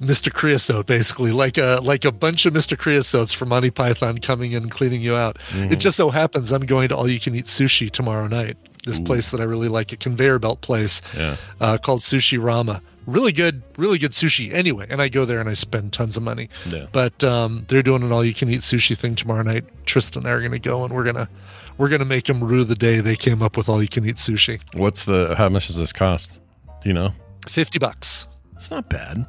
Mr. Creosote, basically, like a like a bunch of Mr. Creosotes from Monty Python coming in and cleaning you out. It just so happens I'm going to all you can eat sushi tomorrow night. This place that I really like, a conveyor belt place Yeah. uh, called Sushi Rama. Really good, really good sushi. Anyway, and I go there and I spend tons of money. Yeah. But um, they're doing an all you can eat sushi thing tomorrow night. Tristan and I are going to go and we're gonna we're gonna make them rue the day they came up with all you can eat sushi. What's the? How much does this cost? Do you know? Fifty bucks. It's not bad.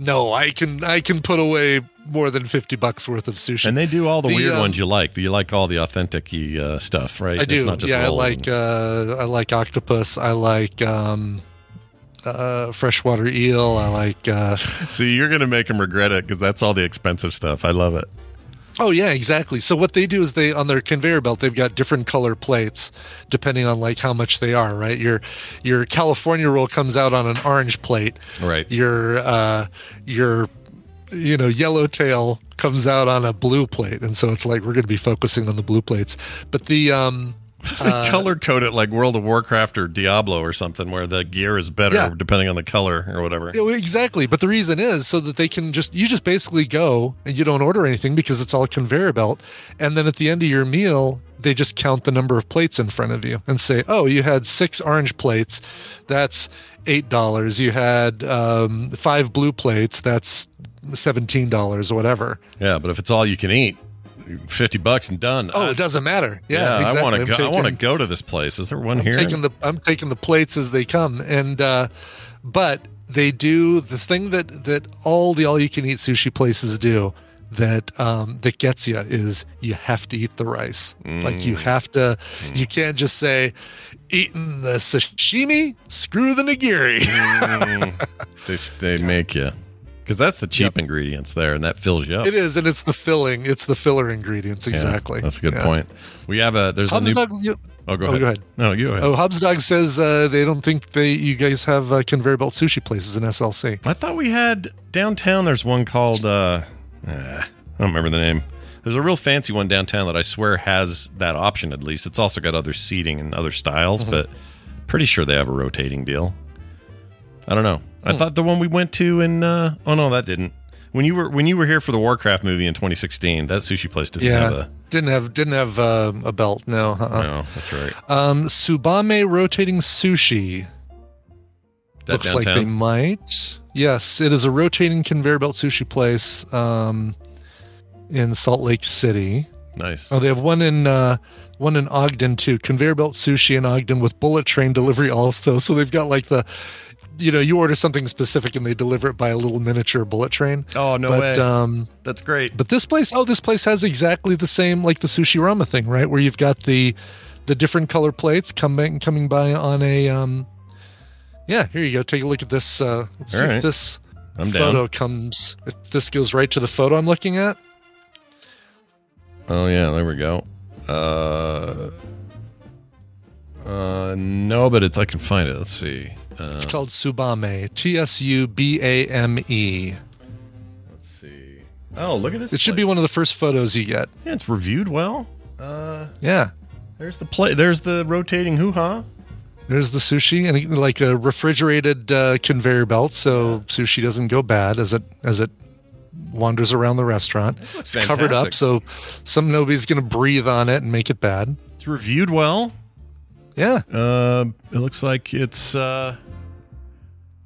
No, I can I can put away more than fifty bucks worth of sushi. And they do all the, The, weird um, ones you like. You like all the authentic uh, stuff, right? I do. It's not just yeah, I like and- uh, I like octopus. I like um, uh, freshwater eel. I like. Uh, See, you're gonna make them regret it because that's all the expensive stuff. I love it. Oh yeah, exactly. So what they do is they on their conveyor belt they've got different color plates depending on like how much they are, right? Your your California roll comes out on an orange plate. Right. Your uh your you know, yellowtail comes out on a blue plate. And so it's like we're going to be focusing on the blue plates. But the um They color code it like World of Warcraft or Diablo or something, where the gear is better Yeah. depending on the color or whatever. Yeah, exactly. But the reason is so that they can just you just basically go and you don't order anything because it's all conveyor belt, and then at the end of your meal they just count the number of plates in front of you and say, oh, you had six orange plates, that's eight dollars. You had um, five blue plates, that's seventeen dollars or whatever. Yeah, but if it's all you can eat, fifty bucks and done. Oh, I- it doesn't matter. Yeah, exactly. I want to go. I want to go to this place. Is there one I'm here? taking the I'm taking the plates as they come, and uh, but they do the thing that that all the all you can eat sushi places do that um, that gets you is you have to eat the rice. Like you have to. You can't just say eating the sashimi. Screw the nigiri. they they make you because that's the cheap ingredients there, and that fills you up. it is, and it's the filling. It's the filler ingredients. Yeah, Exactly. that's a good Yeah. point. We have a there's a new. Dog, you- oh, go oh, ahead. go ahead. No, you go ahead. Oh, Hub's Dog says uh, they don't think they you guys have uh, conveyor belt sushi places in SLC. I thought we had downtown. There's one called. uh I don't remember the name. There's a real fancy one downtown that I swear has that option. At least it's also got other seating and other styles, Mm-hmm. but pretty sure they have a rotating deal. I don't know. I Hmm. thought the one we went to in. Uh, oh no, that didn't. When you were when you were here for the Warcraft movie in 2016, that sushi place didn't Yeah, have a. didn't have didn't have uh, a belt. No, uh-uh. No, that's right. Um, Tsubame rotating sushi That looks like they might. Yes, it is a rotating conveyor belt sushi place um, in Salt Lake City. Nice. Oh, they have one in uh, one in Ogden too. Conveyor belt sushi in Ogden with bullet train delivery also. So they've got like the, you know, you order something specific and they deliver it by a little miniature bullet train. Oh no but, way. Um, that's great. but this place, oh, this place has exactly the same like the sushi rama thing, right? Where you've got the the different color plates coming coming by on a um yeah, here you go. Take a look at this. Uh let's see All right. if this I'm down. photo comes if this goes right to the photo I'm looking at. Oh yeah, there we go. Uh, uh, no, but it's I can find it. Let's see. It's called Tsubame. T S U B A M E. let's see. Oh, look at this. It should be one of the first photos you get. Yeah, it's reviewed well. Uh, Yeah. there's the play. There's the rotating hoo ha. There's the sushi and like a refrigerated uh, conveyor belt, so sushi doesn't go bad as it as it wanders around the restaurant. It's covered up, so some nobody's going to breathe on it and make it bad. It's reviewed well. Yeah, Uh, it looks like it's. Uh,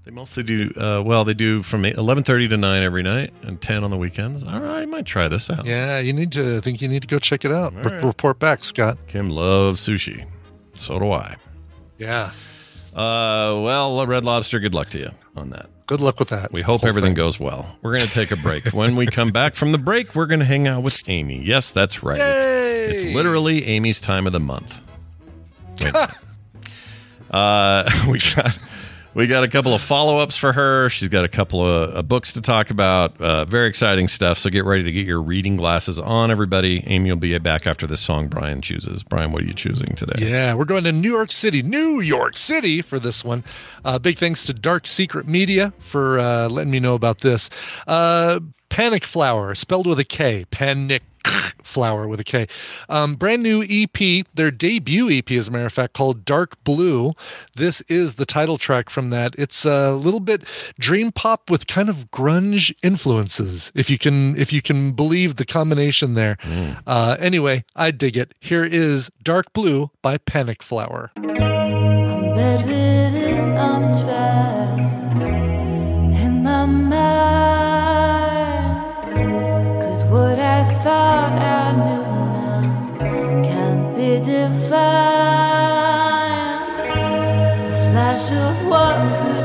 they mostly do. Uh, well, they do from eleven thirty to nine every night and ten on the weekends. All right, I might try this out. yeah. You need to. I think you need to go check it out. Re- right. report back, Scott. Kim loves sushi. So do I. Yeah. Uh, well, Red Lobster, good luck to you on that. Good luck with that. We hope everything thing. goes well. We're going to take a break. when we come back from the break, we're going to hang out with Amy. Yes, that's right. It's, it's literally Amy's time of the month. Uh, we got We got a couple of follow ups for her. She's got a couple of uh, books to talk about. Uh, very exciting stuff. So get ready to get your reading glasses on, everybody. Amy will be back after this song Brian chooses. Brian, what are you choosing today? Yeah, we're going to New York City, New York City for this one. Uh, big thanks to Dark Secret Media for uh, letting me know about this. Panic Flower, spelled with a K. Panic Flower with a K. Um, brand new EP, their debut EP, as a matter of fact, called Dark Blue. This is the title track from that. It's a little bit dream pop with kind of grunge influences, if you can if you can believe the combination there. Uh, anyway, I dig it. Here is Dark Blue by Panic Flower. I'm trapped in my mind. Thought I knew now can't be defined. A flash of what could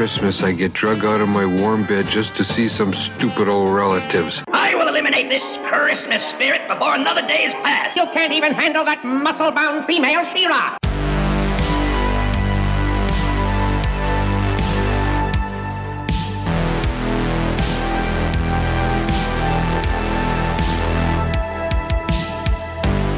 Christmas I get drug out of my warm bed just to see some stupid old relatives? I will eliminate this Christmas spirit before another day is past. You can't even handle that muscle-bound female She-Ra.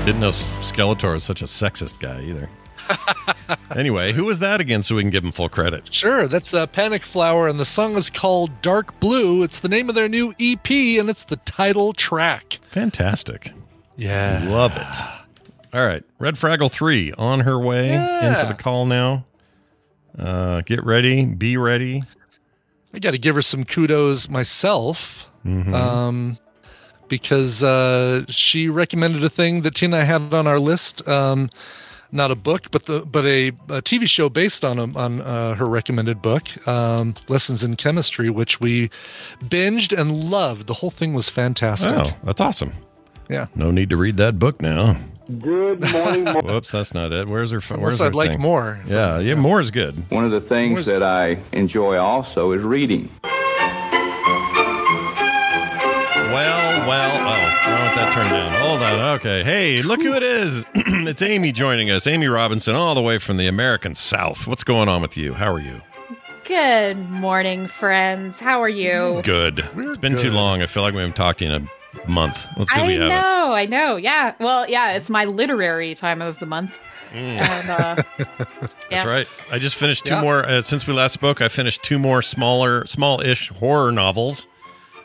Didn't know Skeletor is such a sexist guy either. anyway, who was that again so we can give him full credit? Sure, that's uh, Panic Flower, and the song is called Dark Blue. It's the name of their new EP, and it's the title track. Fantastic. Yeah. Love it. All right. Red Fraggle 3 on her way Yeah. into the call now. Uh, get ready. Be ready. I got to give her some kudos myself. Mhm. Um, because uh, she recommended a thing that Tina had on our list. Um, not a book, but the but a, a TV show based on a, on uh, her recommended book, um, Lessons in Chemistry, which we binged and loved. The whole thing was fantastic. Oh, that's awesome. Yeah. No need to read that book now. Good morning. Mo- Whoops, that's not it. Where's her? pho- Unless Where's her I'd like thing? more. Yeah, yeah, more is good. One of the things that I enjoy also is reading. Well, well, I want that turned down. Hold on. Okay. Hey, look who it is. it's Amy joining us. Amy Robinson, all the way from the American South. What's going on with you? How are you? Good morning, friends. How are you? Good. it's been too long. I feel like we haven't talked to you in a month. Let's do I we have it. know, I know. Yeah. Well, yeah, it's my literary time of the month. Mm. And, uh, That's yeah. right. I just finished two Yeah. more uh, since we last spoke. I finished two more smaller, small-ish horror novels.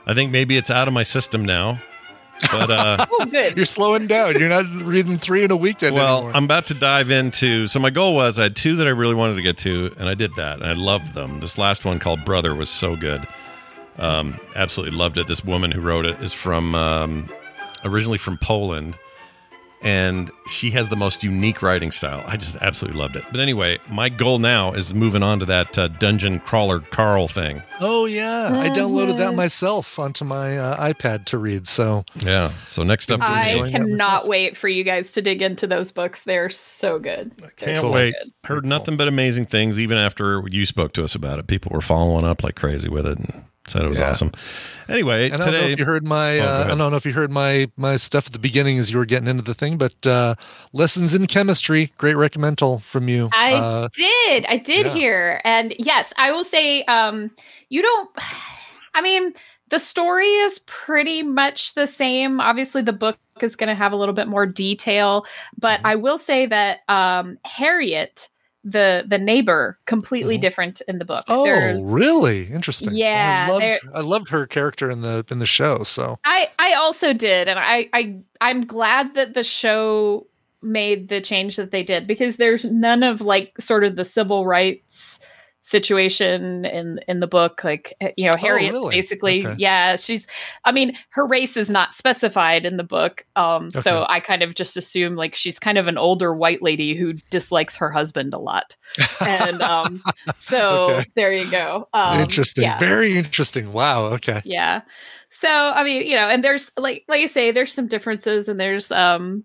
I think maybe it's out of my system now. But uh, Oh, good. You're slowing down. You're not reading three in a weekend well, anymore. I'm about to dive into. So my goal was I had two that I really wanted to get to, and I did that, and I loved them. This last one called Brother was so good. Um, absolutely loved it. This woman who wrote it is from um, originally from Poland, and she has the most unique writing style. I just absolutely loved it. But anyway, my goal now is moving on to that uh, dungeon crawler Carl thing. oh yeah, I downloaded that myself onto my uh, iPad to read. So Yeah. So next up, I me, enjoying that cannot wait for you guys to dig into those books. They're so good. They're Can't so wait. good. Heard nothing but amazing things, even after you spoke to us about it. People were following up like crazy with it and said it was Yeah. awesome. Anyway, And I don't know today if you heard my Oh, uh, I don't know if you heard my my stuff at the beginning as you were getting into the thing, but uh, lessons in chemistry, great recommendal from you. I uh, did. I did yeah. hear. And yes, I will say um you don't I mean, the story is pretty much the same. Obviously the book is going to have a little bit more detail, but Mm-hmm. I will say that um Harriet the the neighbor completely different in the book. Mm-hmm. oh, There's really interesting. Yeah, I loved, I loved her character in the in the show. So I I also did, and I I I'm glad that the show made the change that they did because there's none of like sort of the civil rights situation in in the book like eh, you know harriet's really? basically Okay. yeah she's i mean her race is not specified in the book um so i kind of just assume like she's kind of an older white lady who dislikes her husband a lot and um so Okay. there you go um, interesting, yeah. very interesting. Wow. Okay. yeah so i mean you know and there's like like you say there's some differences and there's um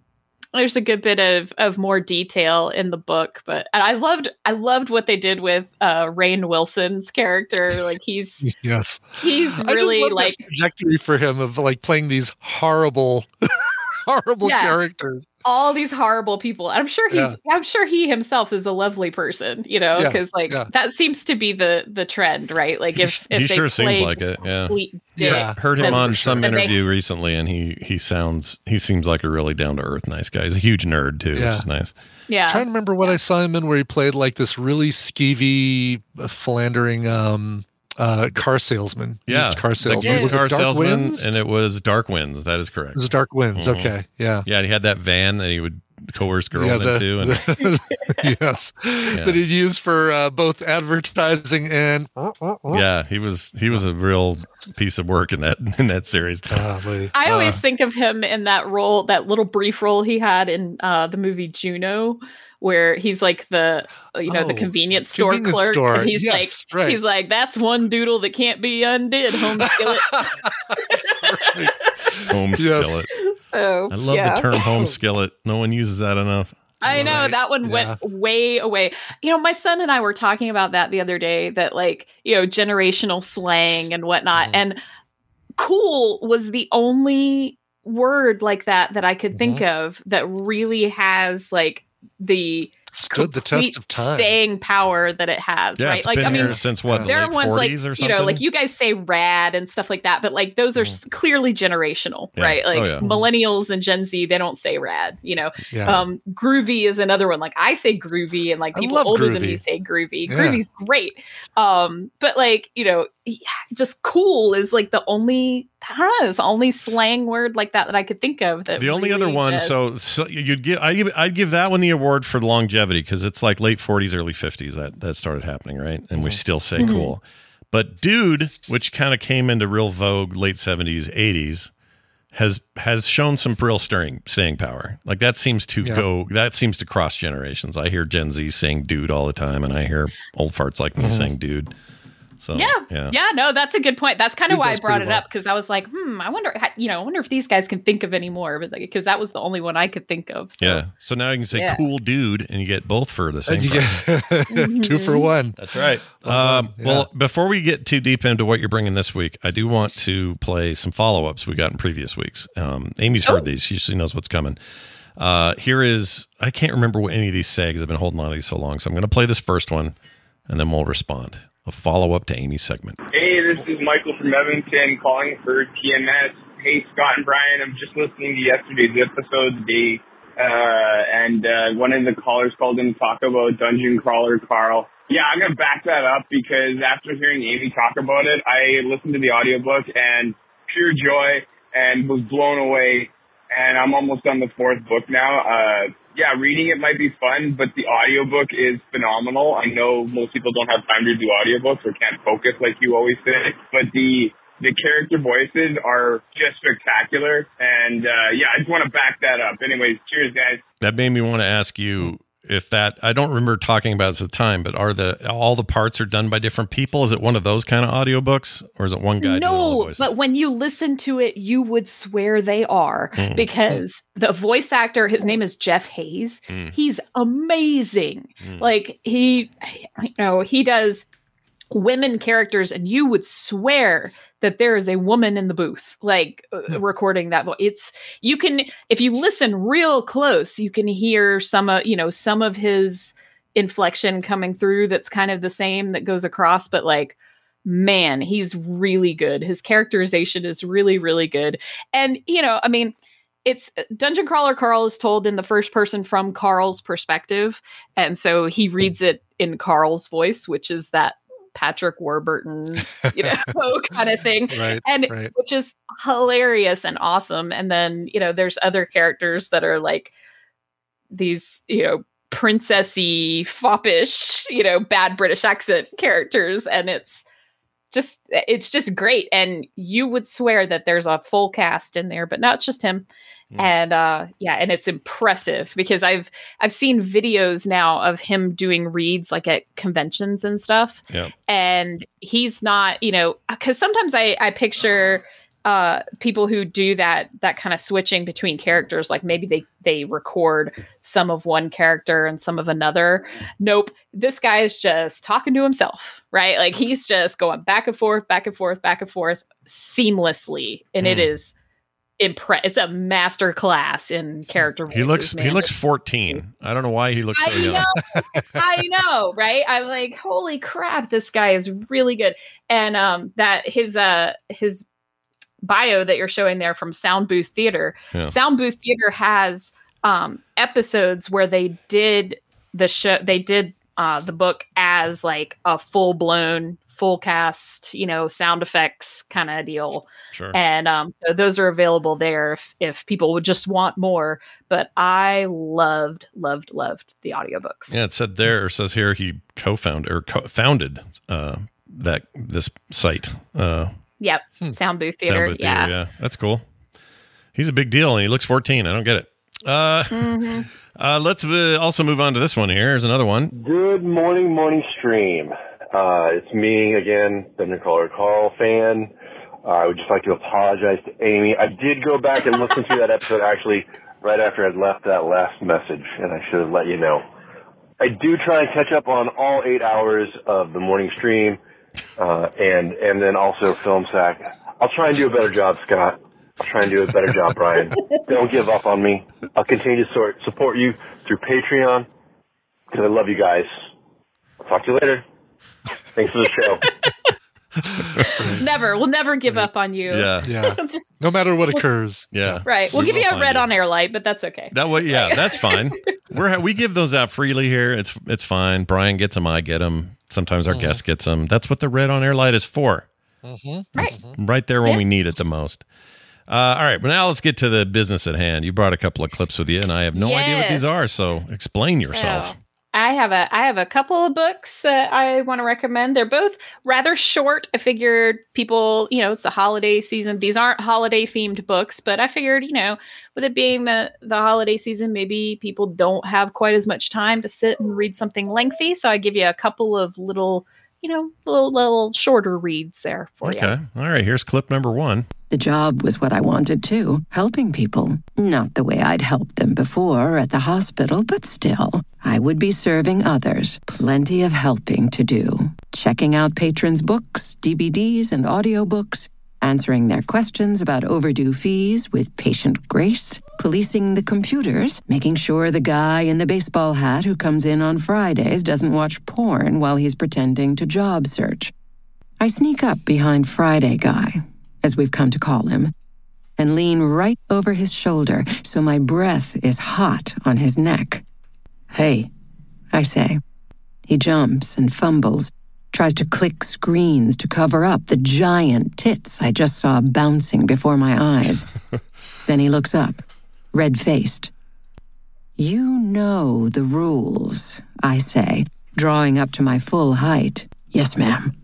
there's a good bit of of more detail in the book but and i loved i loved what they did with uh Rainn Wilson's character like he's Yes. he's I just really love like trajectory for him of like playing these horrible, horrible Yeah. characters. all these horrible people i'm sure he's Yeah. i'm sure he himself is a lovely person you know Yeah, because like yeah. that seems to be the the trend right like if if he they sure seems play like just it. Yeah. complete dick, Heard him then- on some then they- interview recently, and he he sounds he seems like a really down to earth nice guy. He's a huge nerd too, Yeah. which is nice. yeah trying to remember what I saw him in where he played like this really skeevy, uh, philandering um, uh, car salesman. Yeah, Used car salesman. used Was it car Dark salesman, Winds? and it was Dark Winds. That is correct. It was Dark Winds. Mhm. Okay, yeah. Yeah, and he had that van that he would coerce girls Yeah, the- into, and the- yes, that he'd use for uh, both advertising and yeah, he was he was a real piece of work in that in that series. Golly. I always Uh, think of him in that role, that little brief role he had in uh, the movie Juno, where he's like the you know the Oh, convenience store convenience clerk, store. and he's Yes, like right. he's like that's one doodle that can't be undid, home skillet. home Yes. skillet. so I love yeah. the term home skillet. No one uses that enough. I know that one went way away. You know, my son and I were talking about that the other day. That like you know generational slang and whatnot, Mm-hmm. and cool was the only word like that that I could think Mm-hmm. of that really has like the Stood the test of time. staying power that it has, Yeah, right? it's like been I mean, since what, there late are ones like 40s or you know, like you guys say rad and stuff like that, but like those are s clearly generational, Yeah. right? Oh, Like yeah. millennials and Gen Z, they don't say rad, you know. Yeah. Um, groovy is another one. Like I say groovy, and like people love older than me say groovy. Yeah. Groovy's great. Um, but like you know, just cool is like the only I don't know, it's the only slang word like that that I could think of. That the only other one, just- so, so you'd give I give I'd give that one the award for longevity because it's like late 40s, early 50s that that started happening, right? And we still say Mhm. cool. But dude, which kind of came into real vogue late 70s, 80s, has has shown some real stirring staying power. Like that seems to Yeah. go that seems to cross generations. I hear Gen Z saying dude all the time, and I hear old farts like me Mhm. saying dude. So yeah, yeah, yeah, No, that's a good point. That's kind of why I brought pretty it up because I was like, hmm, I wonder, you know, I wonder if these guys can think of any more, but because that was the only one I could think of. So. Yeah. So now you can say Yeah. cool dude and you get both for the same you price. get two for one. That's right. Well Um, done, Well, before we get too deep into what you're bringing this week, I do want to play some follow ups we got in previous weeks. Um, Amy's heard these; she she knows what's coming. Uh, here is I can't remember what any of these say because I've been holding on to these so long. So I'm going to play this first one, and then we'll respond. A follow up to Amy's segment. Hey, this is Michael from Evanston calling for TMS. Hey, Scott and Brian, I'm just listening to yesterday's episode today, uh, and uh, one of the callers called in to talk about Dungeon Crawler Carl. Yeah, I'm gonna back that up because after hearing Amy talk about it, I listened to the audiobook and pure joy and was blown away. And I'm almost on the fourth book now. Uh, yeah, reading it might be fun, but the audiobook is phenomenal. I know most people don't have time to do audiobooks or can't focus like you always say, but the the character voices are just spectacular. And uh, yeah, I just want to back that up. Anyways, cheers, guys. That made me want to ask you if that I don't remember talking about this at the time, but are the all the parts are done by different people? Is it one of those kind of audiobooks, or is it one guy? doing all the No, but when you listen to it, you would swear they are Mm. because the voice actor, his name is Jeff Hays. Mm. He's amazing. Mm. Like he, you know, he does women characters, and you would swear that there is a woman in the booth, like uh, recording that voice. It's you can if you listen real close, you can hear some of you know some of his inflection coming through. That's kind of the same that goes across, but like man, he's really good. His characterization is really, really good. And, you know, I mean, it's Dungeon Crawler Carl is told in the first person from Carl's perspective. And so he reads it in Carl's voice, which is that Patrick Warburton, you know, kind of thing. Right, and right. which is hilarious and awesome. And then, you know, there's other characters that are like these, you know, princessy, foppish, you know, bad British accent characters. And it's just it's just great. And you would swear that there's a full cast in there, but not just him. And uh yeah, and it's impressive because I've I've seen videos now of him doing reads like at conventions and stuff. Yeah. and he's not you know because sometimes i i picture uh people who do that that kind of switching between characters like maybe they they record some of one character and some of another. Nope this guy is just talking to himself right? Like he's just going back and forth back and forth back and forth seamlessly. And it Hmm. is impre- it's a master class in character he voices, looks he looks 14. I don't know why he looks so I young. know, I know, right? I'm like, holy crap, this guy is really good. And um that his uh his bio that you're showing there from Sound Booth Theater. Yeah. Sound Booth Theater has um episodes where they did the show they did uh the book as like a full blown full cast, you know, sound effects kind of deal. Sure. And um, so those are available there if, if people would just want more. But I loved, loved, loved the audiobooks. Yeah, it said there. It says here he co-founded or co- founded uh, that this site. Uh, Yep. Sound Booth Theater. Sound Booth yeah. Theater, yeah, that's cool. He's a big deal, and he looks 14. I don't get it. Uh, Mhm. uh, let's uh, also move on to this one here. Here's another one. Good morning, morning stream. Uh, it's me again, Thunder Caller Carl fan. Uh, I would just like to apologize to Amy. I did go back and listen to that episode actually right after I'd left that last message, and I should have let you know. I do try and catch up on all eight hours of the morning stream, uh, and and then also Film Sack. I'll try and do a better job, Scott. I'll try and do a better job, Brian. Don't give up on me. I'll continue to sort, support you through Patreon because I love you guys. I'll talk to you later. Thanks for the show. never. We'll never give up on you. Yeah. Yeah. Just No matter what occurs. Yeah. right. We'll We give you a red you. on air light, but that's okay. That way, yeah, that's fine. We're we give those out freely here. It's it's fine. Brian gets them. I get them. Sometimes Mm-hmm. our guest gets them. That's what the red on air light is for. Right. Right there when Yeah. we need it the most. Uh, all right, but now let's get to the business at hand. You brought a couple of clips with you, and I have no idea what these are. So explain yourself. So, I have a I have a couple of books that I want to recommend. They're both rather short. I figured people, you know, it's the holiday season. These aren't holiday themed books, but I figured, you know, with it being the the holiday season, maybe people don't have quite as much time to sit and read something lengthy. So I give you a couple of little you know, little little shorter reads there for you. Okay. All right. Here's clip number one. The job was what I wanted too, helping people. Not the way I'd helped them before at the hospital, but still, I would be serving others. Plenty of helping to do. Checking out patrons' books, DVDs, and audiobooks, answering their questions about overdue fees with patient grace, policing the computers, making sure the guy in the baseball hat who comes in on Fridays doesn't watch porn while he's pretending to job search. I sneak up behind Friday Guy, as we've come to call him, and lean right over his shoulder so my breath is hot on his neck. Hey, I say. He jumps and fumbles, tries to click screens to cover up the giant tits I just saw bouncing before my eyes. then he looks up, red faced. You know the rules, I say, drawing up to my full height. Yes, ma'am.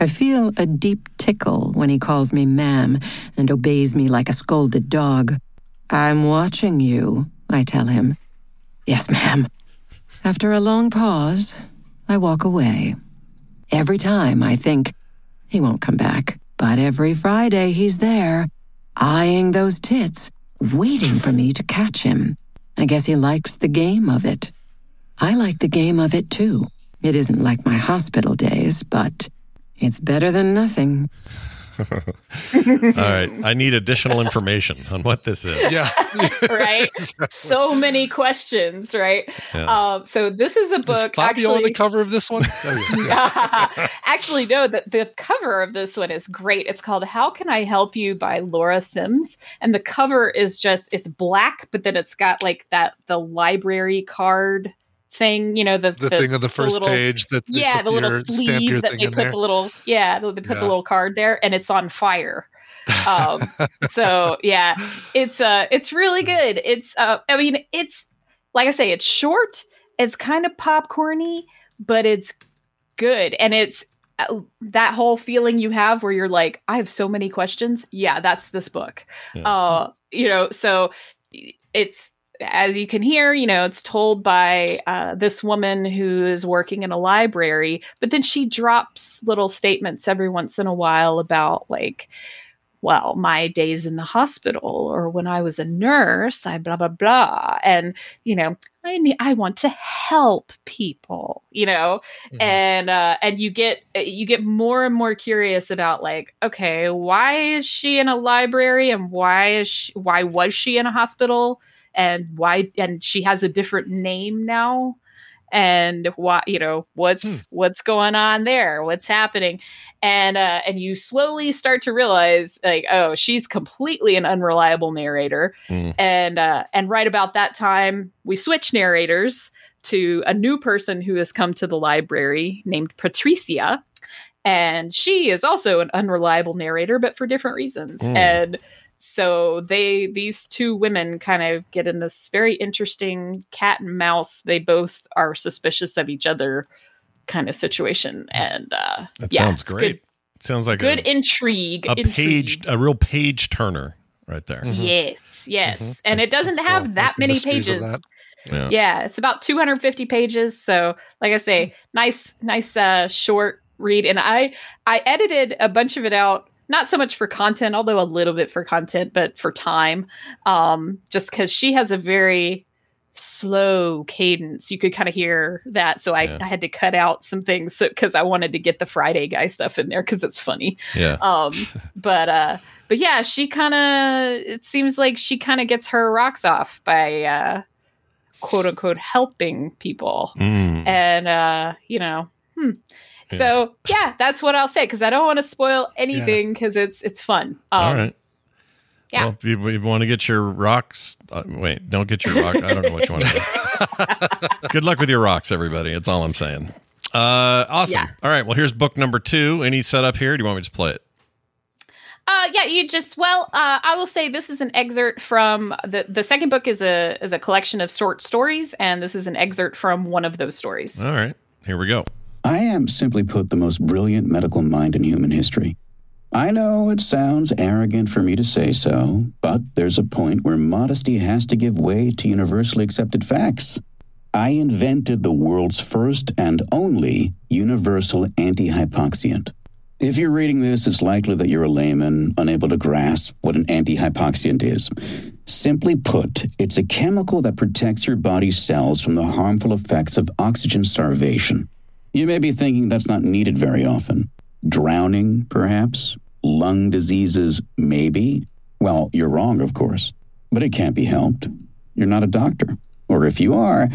I feel a deep tickle when he calls me ma'am and obeys me like a scolded dog. I'm watching you, I tell him. Yes, ma'am. After a long pause, I walk away. Every time I think, he won't come back. But every Friday he's there, eyeing those tits, waiting for me to catch him. I guess he likes the game of it. I like the game of it too. It isn't like my hospital days, but it's better than nothing. All right. I need additional information on what this is. Yeah. right? so many questions, right? Yeah. Um, so this is a Is book. Fabio on actually, the cover of this one? Oh, yeah. actually, no. The, the cover of this one is great. It's called "How Can I Help You" by Laura Sims, and the cover is just it's black, but then it's got like that the library card thing. You know, the The thing on the first little- page that yeah, the little your- sleeve that they put there. the little yeah they put Yeah. the little card there, and it's on fire. um so yeah it's uh it's really good it's uh i mean it's like i say it's short it's kind of popcorny but it's good and it's uh, that whole feeling you have where you're like i have so many questions yeah that's this book uh you know so it's as you can hear you know it's told by uh, this woman who is working in a library but then she drops little statements every once in a while about like well, my days in the hospital or when I was a nurse, I blah blah blah, and you know, I need, I want to help people, you know, and uh, and you get you get more and more curious about like, okay, why is she in a library and why is she, why was she in a hospital and why and she has a different name now. And why you know what's what's going on there? What's happening? And uh and you slowly start to realize like oh she's completely an unreliable narrator. And uh and right about that time we switch narrators to a new person who has come to the library named patricia. And she is also an unreliable narrator but for different reasons. Mm. and so they these two women kind of get in this very interesting cat and mouse they both are suspicious of each other kind of situation and uh That yeah, sounds great. good, Sounds like good a, intrigue a intrigue. page, a real page turner right there. yes yes Mhm. and it doesn't have that many pages that. Yeah. yeah it's about 250 pages so like i say nice nice uh short read and i i edited a bunch of it out not so much for content although a little bit for content but for time um just because she has a very slow cadence you could kind of hear that so I, Yeah. I had to cut out some things because i wanted to get the friday guy stuff in there because it's funny Yeah. um but uh but yeah she kind of it seems like she kind of gets her rocks off by uh quote unquote helping people Mm. and uh you know hmm. So yeah that's what i'll say because i don't want to spoil anything because it's it's fun um All right. yeah. Well, if you, if you want to get your rocks, uh, wait, don't get your rock. I don't know what you want to do. Good luck with your rocks, everybody. That's all I'm saying. Uh, awesome. Yeah. All right. Well, here's book number two. Any setup here? Do you want me to just play it? Uh, yeah, you just well, uh, I will say this is an excerpt from the the second book is a is a collection of short stories, and this is an excerpt from one of those stories. All right. Here we go. I am, simply put, the most brilliant medical mind in human history. I know it sounds arrogant for me to say so, but there's a point where modesty has to give way to universally accepted facts. I invented the world's first and only universal antihypoxiant. If you're reading this, it's likely that you're a layman, unable to grasp what an antihypoxiant is. Simply put, it's a chemical that protects your body's cells from the harmful effects of oxygen starvation. You may be thinking that's not needed very often. Drowning, perhaps? Lung diseases, maybe? Well, you're wrong, of course, but it can't be helped. You're not a doctor. Or if you are,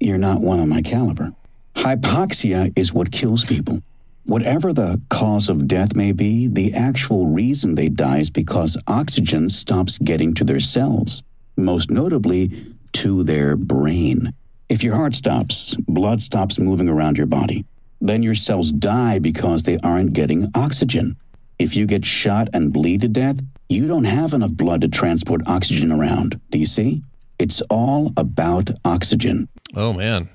you're not one of my caliber. Hypoxia is what kills people. Whatever the cause of death may be, the actual reason they die is because oxygen stops getting to their cells, most notably to their brain. If your heart stops, blood stops moving around your body. Then your cells die because they aren't getting oxygen. If you get shot and bleed to death, you don't have enough blood to transport oxygen around. Do you see? It's all about oxygen. Oh man,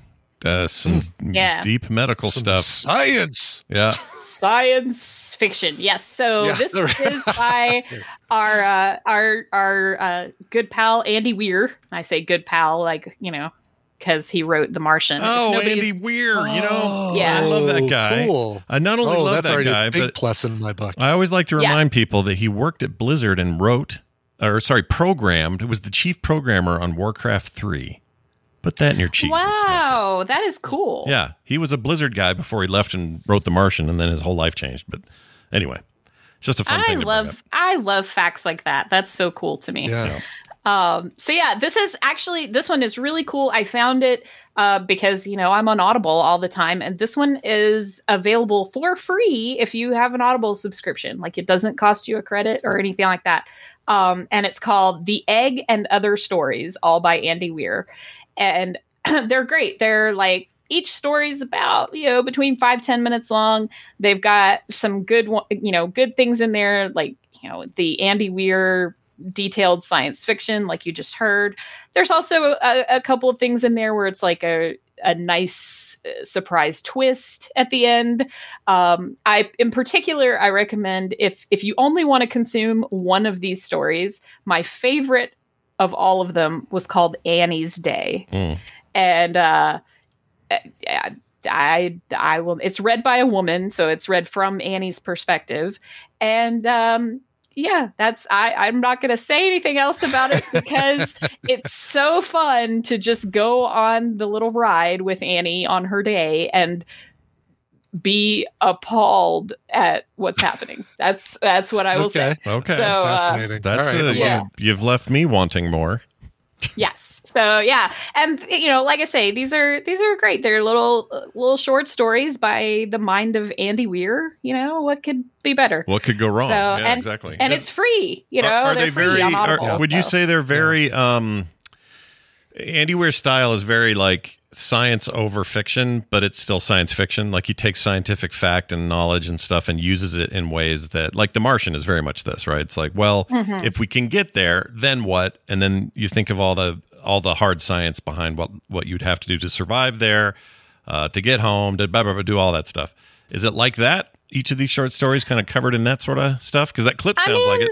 uh, some Yeah. deep medical stuff. Science. Yeah. Science fiction, yes. So Yeah. this is by our uh, our our uh, good pal Andy Weir. I say good pal, like you know, because he wrote The Martian. If Oh, nobody's- Andy Weir. You know, oh, Yeah. I love that Oh, guy. cool. I not only oh, love that's that already guy, a big but plus in my book. I always like to Yes. remind people that he worked at Blizzard and wrote, or sorry, programmed. Was the chief programmer on Warcraft Three. Put that in your cheeks. and smoke it. Wow, that is cool. Yeah, he was a Blizzard guy before he left and wrote The Martian, and then his whole life changed. But anyway, just a fun I thing to bring up. love I love facts like that. That's so cool to me. Yeah. Um, so yeah, this is actually this one is really cool. I found it uh, because you know I'm on Audible all the time, and this one is available for free if you have an Audible subscription. Like it doesn't cost you a credit or anything like that. Um, and it's called "The Egg and Other Stories," all by Andy Weir, and they're great. They're like each story is about you know between five ten minutes long. They've got some good you know good things in there like you know the Andy Weir detailed science fiction like you just heard there's also a, a couple of things in there where it's like a a nice uh, surprise twist at the end um i in particular i recommend if if you only want to consume one of these stories my favorite of all of them was called annie's day Mm. and uh yeah, I I will it's read by a woman, so it's read from Annie's perspective. And um yeah, that's I I'm not going to say anything else about it because it's so fun to just go on the little ride with Annie on her day and be appalled at what's happening. That's that's what I will say. Okay. So, uh, Fascinating. That's All right, uh, I'm yeah. You've left me wanting more. yes so yeah and you know like i say these are these are great they're little little short stories by the mind of andy weir you know what could be better What could go wrong? so yeah, and, exactly. and it's free you know Are, are they're they free very? on are- Audible, would you say they're very? um Andy Weir's style is very like science over fiction, but it's still science fiction. Like he takes scientific fact and knowledge and stuff and uses it in ways that, like The Martian, is very much this, right? It's like, well, Mhm. if we can get there, then what? And then you think of all the all the hard science behind what what you'd have to do to survive there, uh, to get home, to blah, blah, blah, do all that stuff. Is it like that? Each of these short stories kind of covered in that sort of stuff because that clip I sounds like it.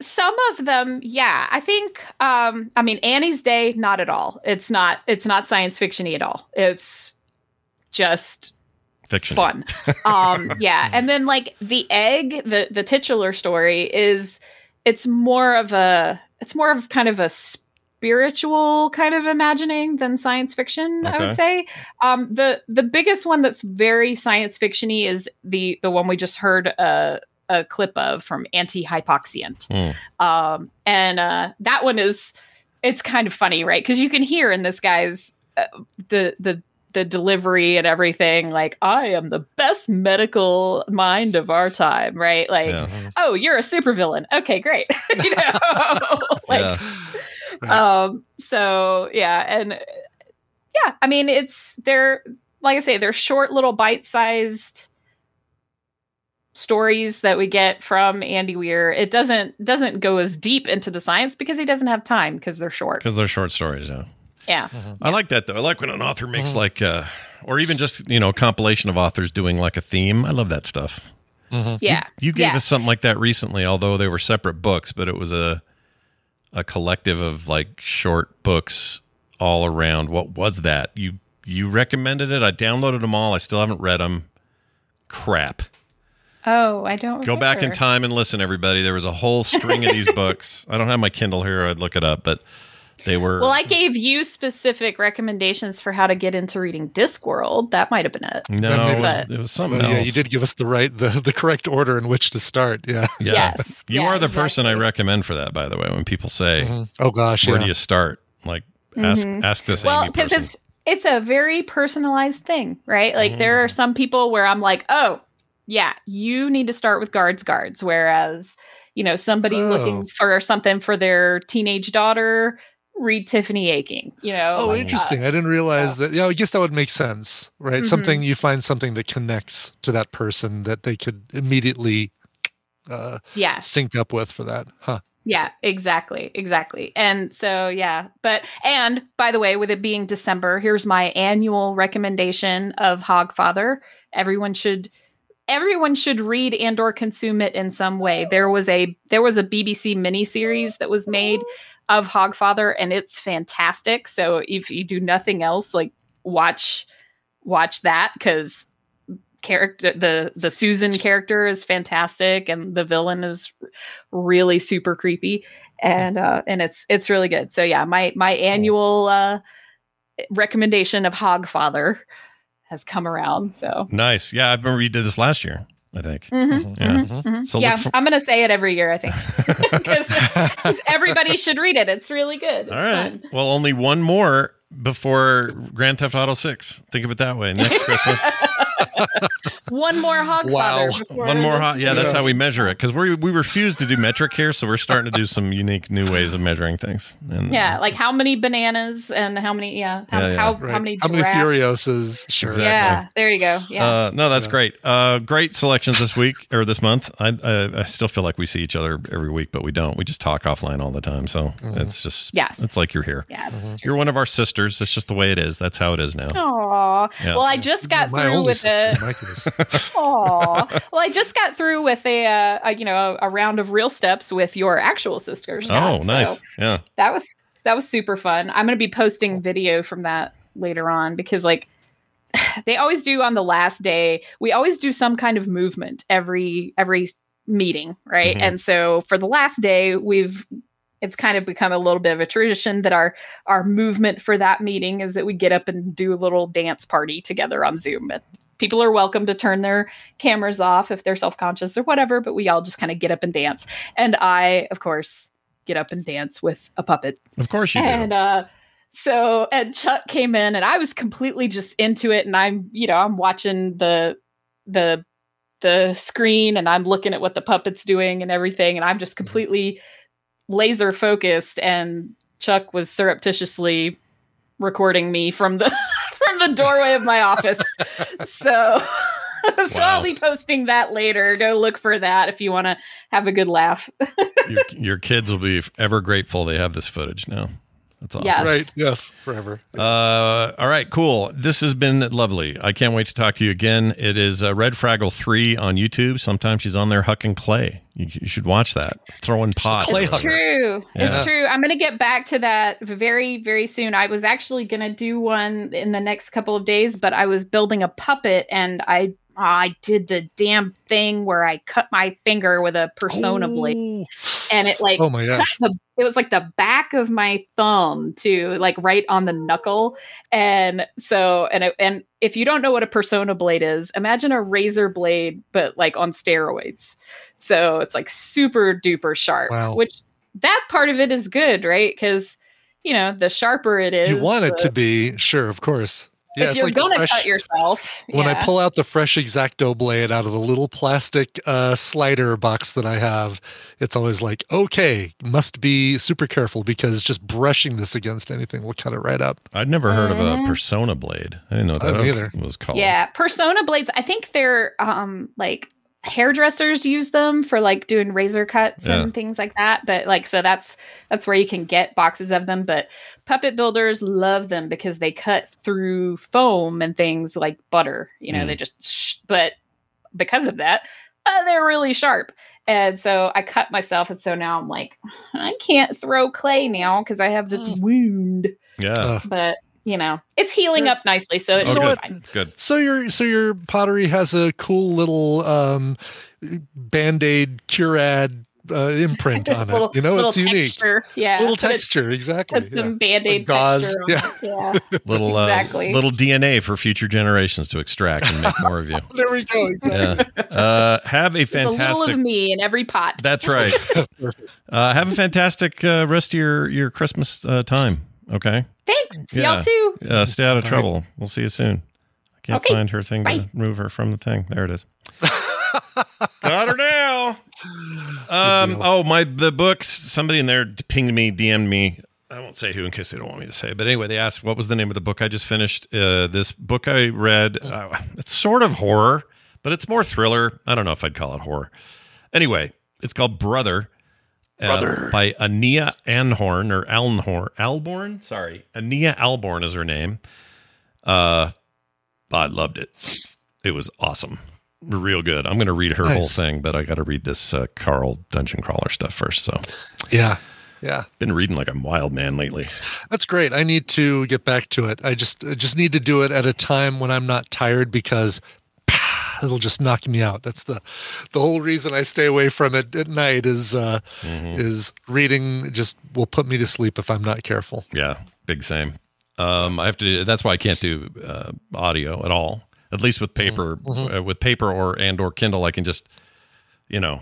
Some of them yeah i think um i mean annie's day not at all. It's not it's not science fictiony at all. It's just Fiction. fun. Um yeah and then like the egg the the titular story is it's more of a it's more of kind of a spiritual kind of imagining than science fiction i would say. Um the the biggest one that's very science fictiony is the the one we just heard a a clip of from anti-hypoxiant Hmm. um and uh that one is it's kind of funny right because you can hear in this guy's uh, the the the delivery and everything like i am the best medical mind of our time right like Yeah. oh you're a supervillain okay great you know like yeah. um so yeah and yeah i mean it's they're like i say they're short little bite-sized stories that we get from andy weir it doesn't doesn't go as deep into the science because he doesn't have time because they're short Because they're short stories, yeah. yeah I like that though. I like when an author makes Mm-hmm. like, uh, or even just you know, a compilation of authors doing like a theme. I love that stuff. yeah You gave yeah. us something like that recently, although they were separate books, but it was a a collective of like short books all around. What was that? You you recommended it. I downloaded them all. I still haven't read them. Crap. Oh, I don't Go back in time and listen, everybody. There was a whole string of these books. I don't have my Kindle here. I'd look it up, but they were. Well, I gave you specific recommendations for how to get into reading Discworld. That might have been it. no, it was, But- it was something Well, else. yeah, you did give us the right, the, the correct order in which to start. Yeah. Yeah. Yes. You Yeah, are the person I recommend for that, by the way. When people say, Oh gosh, where yeah. do you start? Like, ask Mhm. ask this well because it's it's a very personalized thing right like there are some people where i'm like oh yeah you need to start with guards guards whereas you know somebody Oh. looking for something for their teenage daughter read tiffany aching you know Oh, like, interesting. I didn't realize that. Yeah, I guess that would make sense, right? Mhm. Something you find something that connects to that person that they could immediately uh, Yeah. sync up with for that. Huh. Yeah, exactly. Exactly. And so, yeah. But, and by the way, with it being December, here's my annual recommendation of Hogfather. Everyone should. Everyone should read and or consume it in some way. There was a there was a BBC miniseries that was made of Hogfather, and it's fantastic. So if you do nothing else, like watch watch that because character the the Susan character is fantastic and the villain is really super creepy and uh and it's it's really good. So yeah, my my annual uh recommendation of Hogfather has come around. So nice. Yeah, I remember you did this last year. I think. Mhm, Yeah. mhm, mhm. So yeah, for- I'm gonna say it every year. I think because everybody should read it. It's really good. It's All right. fun. Well, only one more before Grand Theft Auto Six. Think of it that way. Next Christmas. One more Hogfather. before One more this- hot. Yeah, that's how we measure it because we we refuse to do metric here, so we're starting to do some unique new ways of measuring things. And Yeah, like how many bananas and how many? Yeah, how Yeah, yeah. how, Right. how many? How many giraffes? Furiosas? Sure. Exactly. Yeah, there you go. Yeah. Uh, no, that's great. Uh, great selections this week or this month. I, I I still feel like we see each other every week, but we don't. We just talk offline all the time. So it's just Yes. It's like you're here. Yeah. You're one of our sisters. It's just the way it is. That's how it is now. Aw. Yeah. Well, I just got My through with sister, a. goodness. Well, I just got through with a, uh, a you know a, round of real steps with your actual sisters. Oh, nice. so Yeah. that was that was super fun. I'm going to be posting video from that later on because like they always do on the last day. We always do some kind of movement every every meeting, right? Mhm. And so for the last day, we've it's kind of become a little bit of a tradition that our our movement for that meeting is that we get up and do a little dance party together on Zoom. And people are welcome to turn their cameras off if they're self-conscious or whatever, but we all just kind of get up and dance. And I, of course, get up and dance with a puppet. Of course you do. And uh so and Chuck came in and I was completely just into it and I'm, you know, I'm watching the the the screen and I'm looking at what the puppet's doing and everything and I'm just completely laser focused and Chuck was surreptitiously recording me from the from the doorway of my office. so so I'll be posting that later. Go look for that if you want to have a good laugh. your, your kids will be ever grateful they have this footage now. That's awesome. Yes. Right. Yes. Forever. Uh, all right, cool. This has been lovely. I can't wait to talk to you again. It is uh, Red Fraggle 3 on YouTube. Sometimes she's on there hucking clay. You, you should watch that. Throwing pot. clay It's hugger. true. Yeah. It's true. I'm going to get back to that very, very soon. I was actually going to do one in the next couple of days, but I was building a puppet and I I did the damn thing where I cut my finger with a Personna blade and it like Oh my cut gosh. the it was like the back of my thumb to like right on the knuckle and so and it, and if you don't know what a Personna blade is imagine a razor blade but like on steroids so it's like super duper sharp Wow. which that part of it is good right because you know the sharper it is You want it the- to be sure, of course. Yeah, if it's you're like gonna fresh- cut yourself when I pull out the fresh X-Acto blade out of the little plastic uh, slider box that I have, it's always like, okay, must be super careful because just brushing this against anything will cut it right up. I'd never heard of a Mhm. Personna blade. I didn't know I that didn't was called. Yeah, Personna blades. I think they're um like hairdressers use them for like doing razor cuts Yeah. and things like that. But like so that's that's where you can get boxes of them. But puppet builders love them because they cut through foam and things like butter. You know, Mm. they just sh- but because of that, uh, they're really sharp. And so I cut myself, and so now I'm like, I can't throw clay now because I have this wound. Yeah. But you know, it's healing up nicely, so it Oh, should good. be fine. Good. So your so your pottery has a cool little um, band-aid curad uh, imprint on it. you know, little it's unique. yeah, little texture, exactly. Put yeah. some band-aid gauze, texture on. Yeah. Little uh, Exactly. little DNA for future generations to extract and make more of you. There we go. Exactly. Yeah. Uh, have a There's a little fantastic. of me in every pot. That's right. Uh, have a fantastic uh, rest of your your Christmas uh, time. Okay. Thanks. See y'all too. Uh, stay out of trouble. We'll see you soon. I can't Okay. find her thing Bye. to move her from the thing. There it is. Got her now. Um, oh, my the books. Somebody in there pinged me, DM'd me. I won't say who in case they don't want me to say. But anyway, they asked what was the name of the book I just finished. Uh, this book I read. Uh, it's sort of horror, but it's more thriller. I don't know if I'd call it horror. Anyway, it's called Brother. Uh, by Ania Anhorn or Alnhorn Ahlborn. Sorry, Ania Ahlborn is her name. Uh, I loved it. It was awesome, real good. I'm going to read her whole thing, but I got to read this uh, Carl Dungeon Crawler stuff first. So, Yeah. Yeah. been reading like a wild man lately. That's great. I need to get back to it. I just I just need to do it at a time when I'm not tired because it'll just knock me out. That's the the whole reason I stay away from it at night is uh Mm-hmm. is reading just will put me to sleep if I'm not careful. Yeah, big same. Um, I have to. That's why I can't do uh, audio at all. At least with paper, Mhm. uh, with paper or and or Kindle, I can just, you know,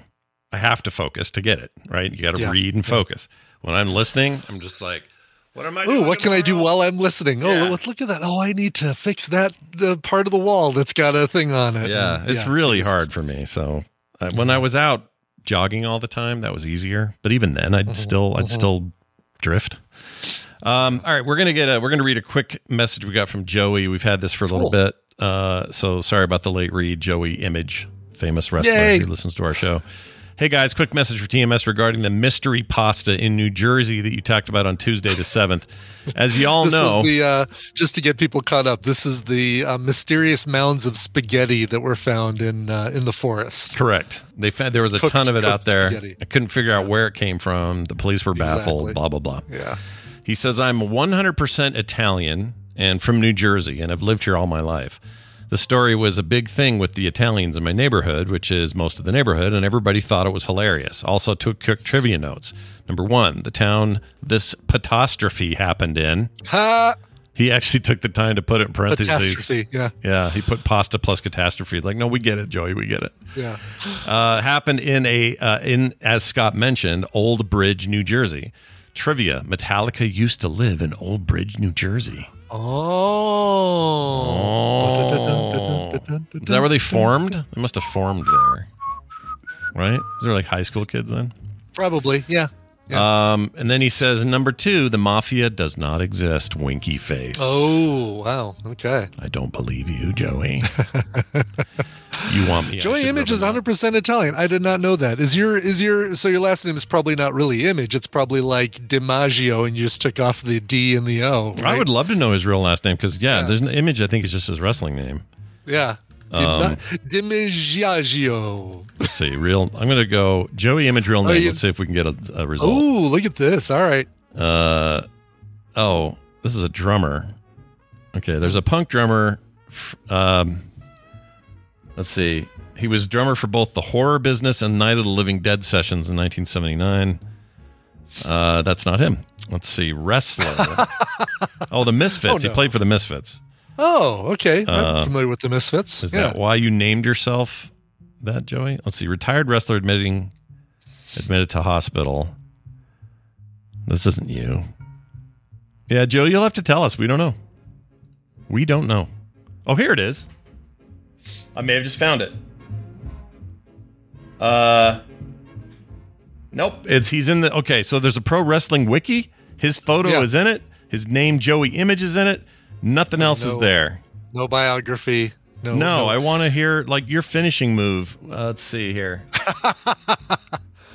I have to focus to get it right. You got to Yeah, read and focus. When I'm listening, I'm just like, what am I? Ooh, what can I do while I'm listening? Yeah. Oh, look, look at that. Oh, I need to fix that uh, part of the wall that's got a thing on it. Yeah, And, it's really just- hard for me. So uh, when I was out jogging all the time, that was easier. But even then, I'd still I'd still drift. Um, all right, we're gonna get a we're gonna read a quick message we got from Joey. We've had this for a little Cool. bit. Uh, so sorry about the late read. Joey Image, famous wrestler Yay. who listens to our show. Hey guys, quick message for TMS regarding the mystery pasta in New Jersey that you talked about on Tuesday the seventh. As you all this know, the uh, just to get people caught up. This is the uh, mysterious mounds of spaghetti that were found in uh, in the forest. Correct. They found there was a Cooked- ton of it out there. spaghetti. I couldn't figure out where it came from. The police were baffled. Exactly. Blah blah blah. Yeah. He says I'm 100% Italian and from New Jersey, and I've lived here all my life. The story was a big thing with the Italians in my neighborhood, which is most of the neighborhood, and everybody thought it was hilarious. Also took quick trivia notes. Number one, the town this catastrophe happened in. Ha! He actually took the time to put it in parentheses. Catastrophe. Yeah. Yeah, he put pasta plus catastrophe. Like, no, we get it, Joey. We get it Yeah. uh, happened in a uh, in as Scott mentioned, Old Bridge, New Jersey. Trivia: Metallica used to live in Old Bridge, New Jersey. Oh. Is that where they formed? They must have formed there, right? Is there like high school kids then? Probably. Yeah. Um, and then he says, number two, the mafia does not exist. Winky face. Oh wow. Okay. I don't believe you, Joey. you want me? Joey Image is 100 percent Italian. I did not know that. Is your is your so your last name is probably not really Image. It's probably like DiMaggio, and you just took off the D and the O. I right? would love to know his real last name because yeah, Yeah. there's an image. I think it's just his wrestling name. Yeah. Um, DiMaggio. Let's see. Real. I'm gonna go Joey Image real name. you- Let's see if we can get a, a result. Oh, look at this. All right. Uh, oh, this is a drummer. Okay, there's a punk drummer. Um, let's see. He was drummer for both the Horror Business and Night of the Living Dead sessions in 1979. Uh, that's not him. Let's see. Wrestler. oh, the Misfits. Oh, He played for the Misfits. Oh, okay. I'm Uh, familiar with the Misfits. Is yeah. that why you named yourself that, Joey? Let's see. Retired wrestler admitting admitted to hospital. This isn't you. Yeah, Joe, you'll have to tell us. We don't know. We don't know. Oh, here it is. I may have just found it. Uh Nope. It's he's in the Okay, so there's a pro wrestling wiki. His photo Yeah. is in it. His name Joey Image is in it. Nothing else is there. No biography. No. No, I want to hear like your finishing move. Uh, let's see here. uh,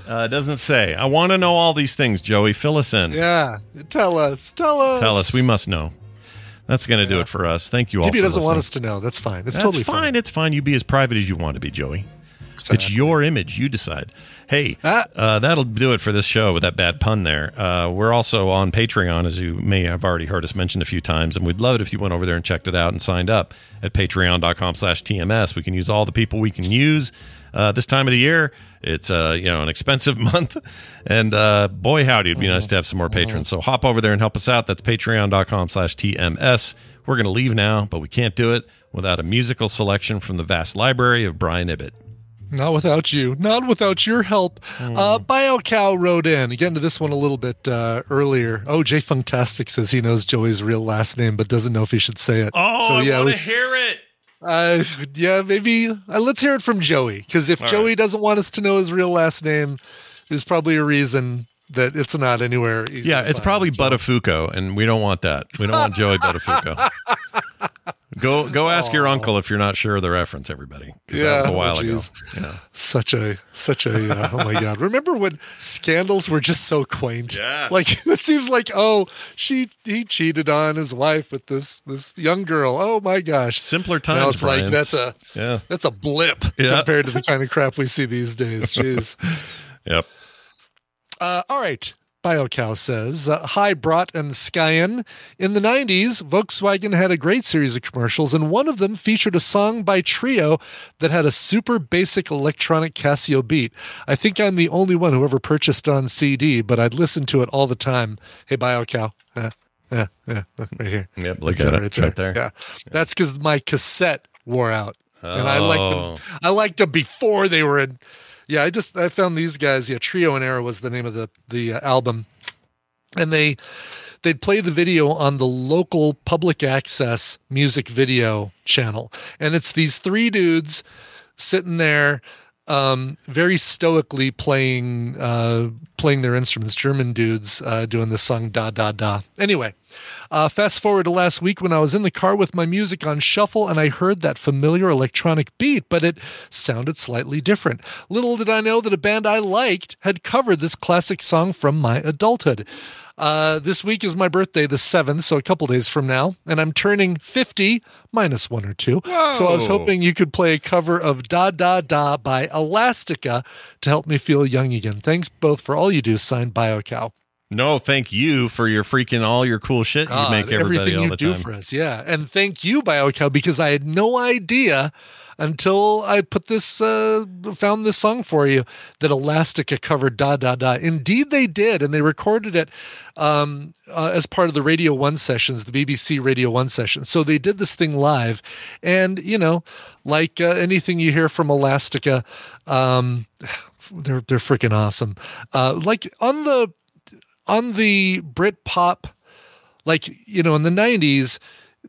it doesn't say. I want to know all these things, Joey. Fill us in. Yeah. Tell us. Tell us. Tell us. We must know. That's going to do it for us. Thank you all. Maybe he doesn't want us to know. That's fine. It's That's totally fine. fine. It's fine. You be as private as you want to be, Joey. It's your image. You decide. Hey, uh, that'll do it for this show with that bad pun there. Uh, we're also on Patreon, as you may have already heard us mention a few times, and we'd love it if you went over there and checked it out and signed up at patreon.com slash TMS. We can use all the people we can use uh, this time of the year. It's uh, you know an expensive month, and uh, boy howdy, it'd be nice to have some more patrons. So hop over there and help us out. That's patreon.com slash TMS. We're going to leave now, but we can't do it without a musical selection from the vast library of Brian Ibbott. Not without you. Not without your help. Hmm. Uh, BioCow wrote in. Getting to this one a little bit uh, earlier. Oh, Jay Funktastic says he knows Joey's real last name, but doesn't know if he should say it. Oh, so, I yeah, want we- to hear it. Uh, yeah, maybe uh, let's hear it from Joey because if All Joey doesn't want us to know his real last name, there's probably a reason that it's not anywhere. Easy Yeah, it's find. probably Buttafuoco, and we don't want that. We don't want Joey Buttafuoco. Go go ask your uncle if you're not sure of the reference, everybody. 'cause that was a oh, while ago. Yeah. Such a such a uh, oh my god! Remember when scandals were just so quaint? Yeah. Like it seems like oh she he cheated on his wife with this this young girl. Oh my gosh! Simpler Now times, it's like that's a Yeah. that's a blip Yeah. compared to the kind of crap we see these days. Jeez. Yep. Uh, all right. BioCow says, uh, Hi, Brat and Skyen. In the 90s, Volkswagen had a great series of commercials, and one of them featured a song by Trio that had a super basic electronic Casio beat. I think I'm the only one who ever purchased it on CD, but I'd listen to it all the time. Hey, BioCow. Uh, yeah, yeah, right here. Yep, look That's at it. Right there. Yeah. That's because my cassette wore out. And I liked Oh. them. I liked them before they were in. Yeah, I just I found these guys. Yeah, Trio and Error was the name of the the uh, album, and they they'd play the video on the local public access music video channel, and it's these three dudes sitting there um, very stoically playing uh, playing their instruments. German dudes uh, doing the song "Da Da Da." Anyway, uh, fast forward to last week when I was in the car with my music on shuffle and I heard that familiar electronic beat, but it sounded slightly different. Little did I know that a band I liked had covered this classic song from my adulthood. Uh, this week is my birthday, the 7th, so a couple days from now, and I'm turning 50 minus one or two. So I was hoping you could play a cover of Da Da Da by Elastica to help me feel young again. Thanks both for all you do. Signed BioCow. No, thank you for your freaking all your cool shit you make everybody everything all you the do time. for us. Yeah, and thank you, BioCow, because I had no idea until I put this uh, found this song for you that Elastica covered da da da. Indeed, they did, and they recorded it um, uh, as part of the Radio One sessions, the BBC Radio One sessions. So they did this thing live, and you know, like uh, anything you hear from Elastica, um, they're they're freaking awesome. Uh, like on the on the Brit pop like you know in the 90s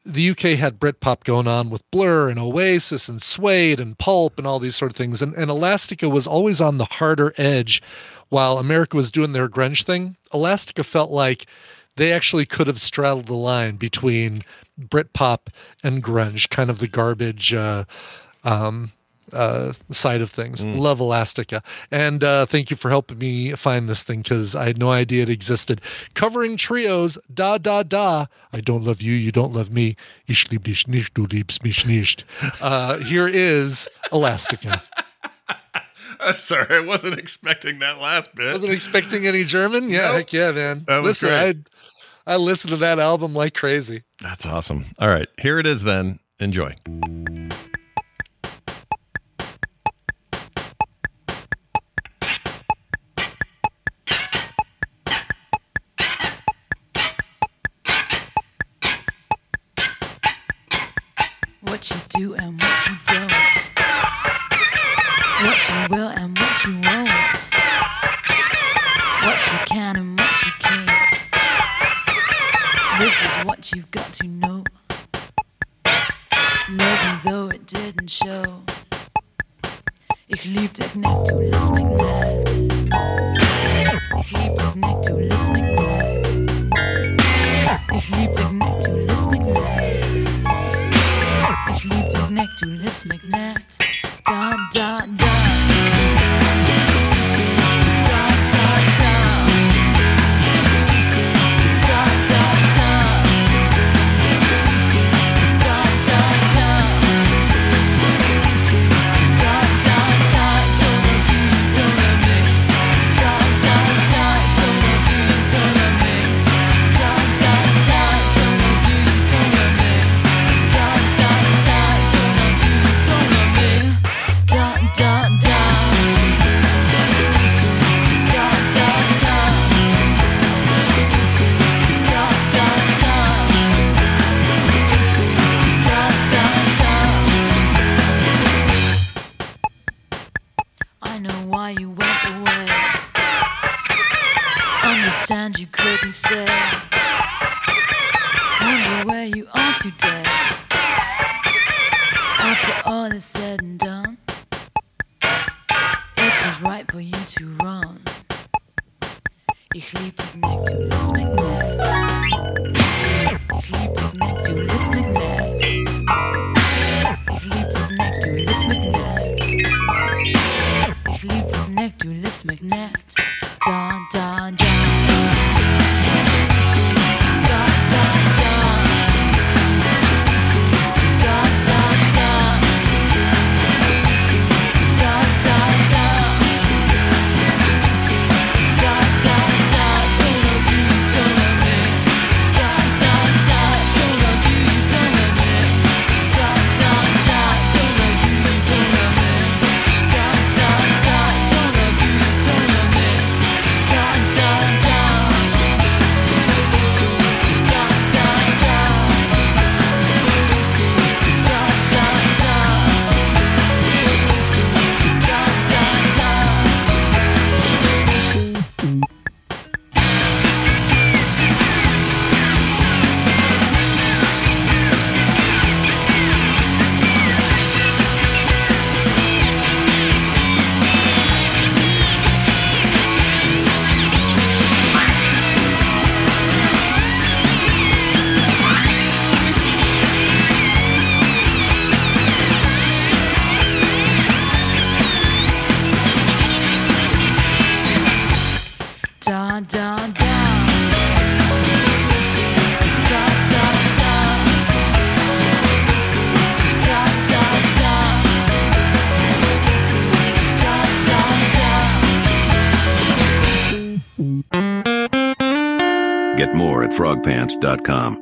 the uk had britpop going on with blur and oasis and suede and pulp and all these sort of things and, and elastica was always on the harder edge while america was doing their grunge thing. Elastica felt like they actually could have straddled the line between britpop and grunge kind of the garbage uh, um, uh, side of things. Love Elastica. And uh, thank you for helping me find this thing because I had no idea it existed. Covering trios, da da da. I don't love you, you don't love me. Ich lieb dich nicht, du liebst mich nicht. Uh, here is Elastica. Sorry, I wasn't expecting that last bit. Wasn't expecting any German? Yeah, Nope. heck yeah, man. That was Listen. I I listened to that album like crazy. That's awesome. All right, here it is then. Enjoy. frogpants.com.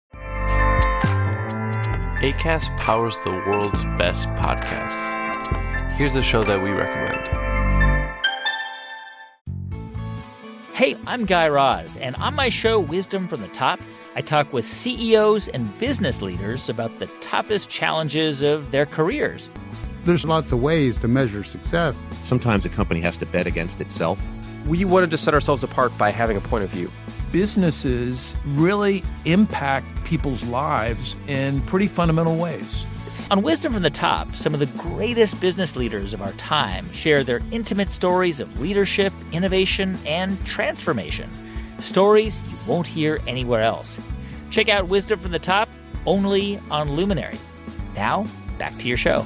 ACAST powers the world's best podcasts. Here's a show that we recommend. Hey, I'm Guy Raz, and on my show, Wisdom from the Top, I talk with CEOs and business leaders about the toughest challenges of their careers. There's lots of ways to measure success. Sometimes a company has to bet against itself. We wanted to set ourselves apart by having a point of view. Businesses really impact people's lives in pretty fundamental ways. On Wisdom from the Top, some of the greatest business leaders of our time share their intimate stories of leadership, innovation, and transformation. Stories you won't hear anywhere else. Check out Wisdom from the Top only on Luminary. Now, back to your show.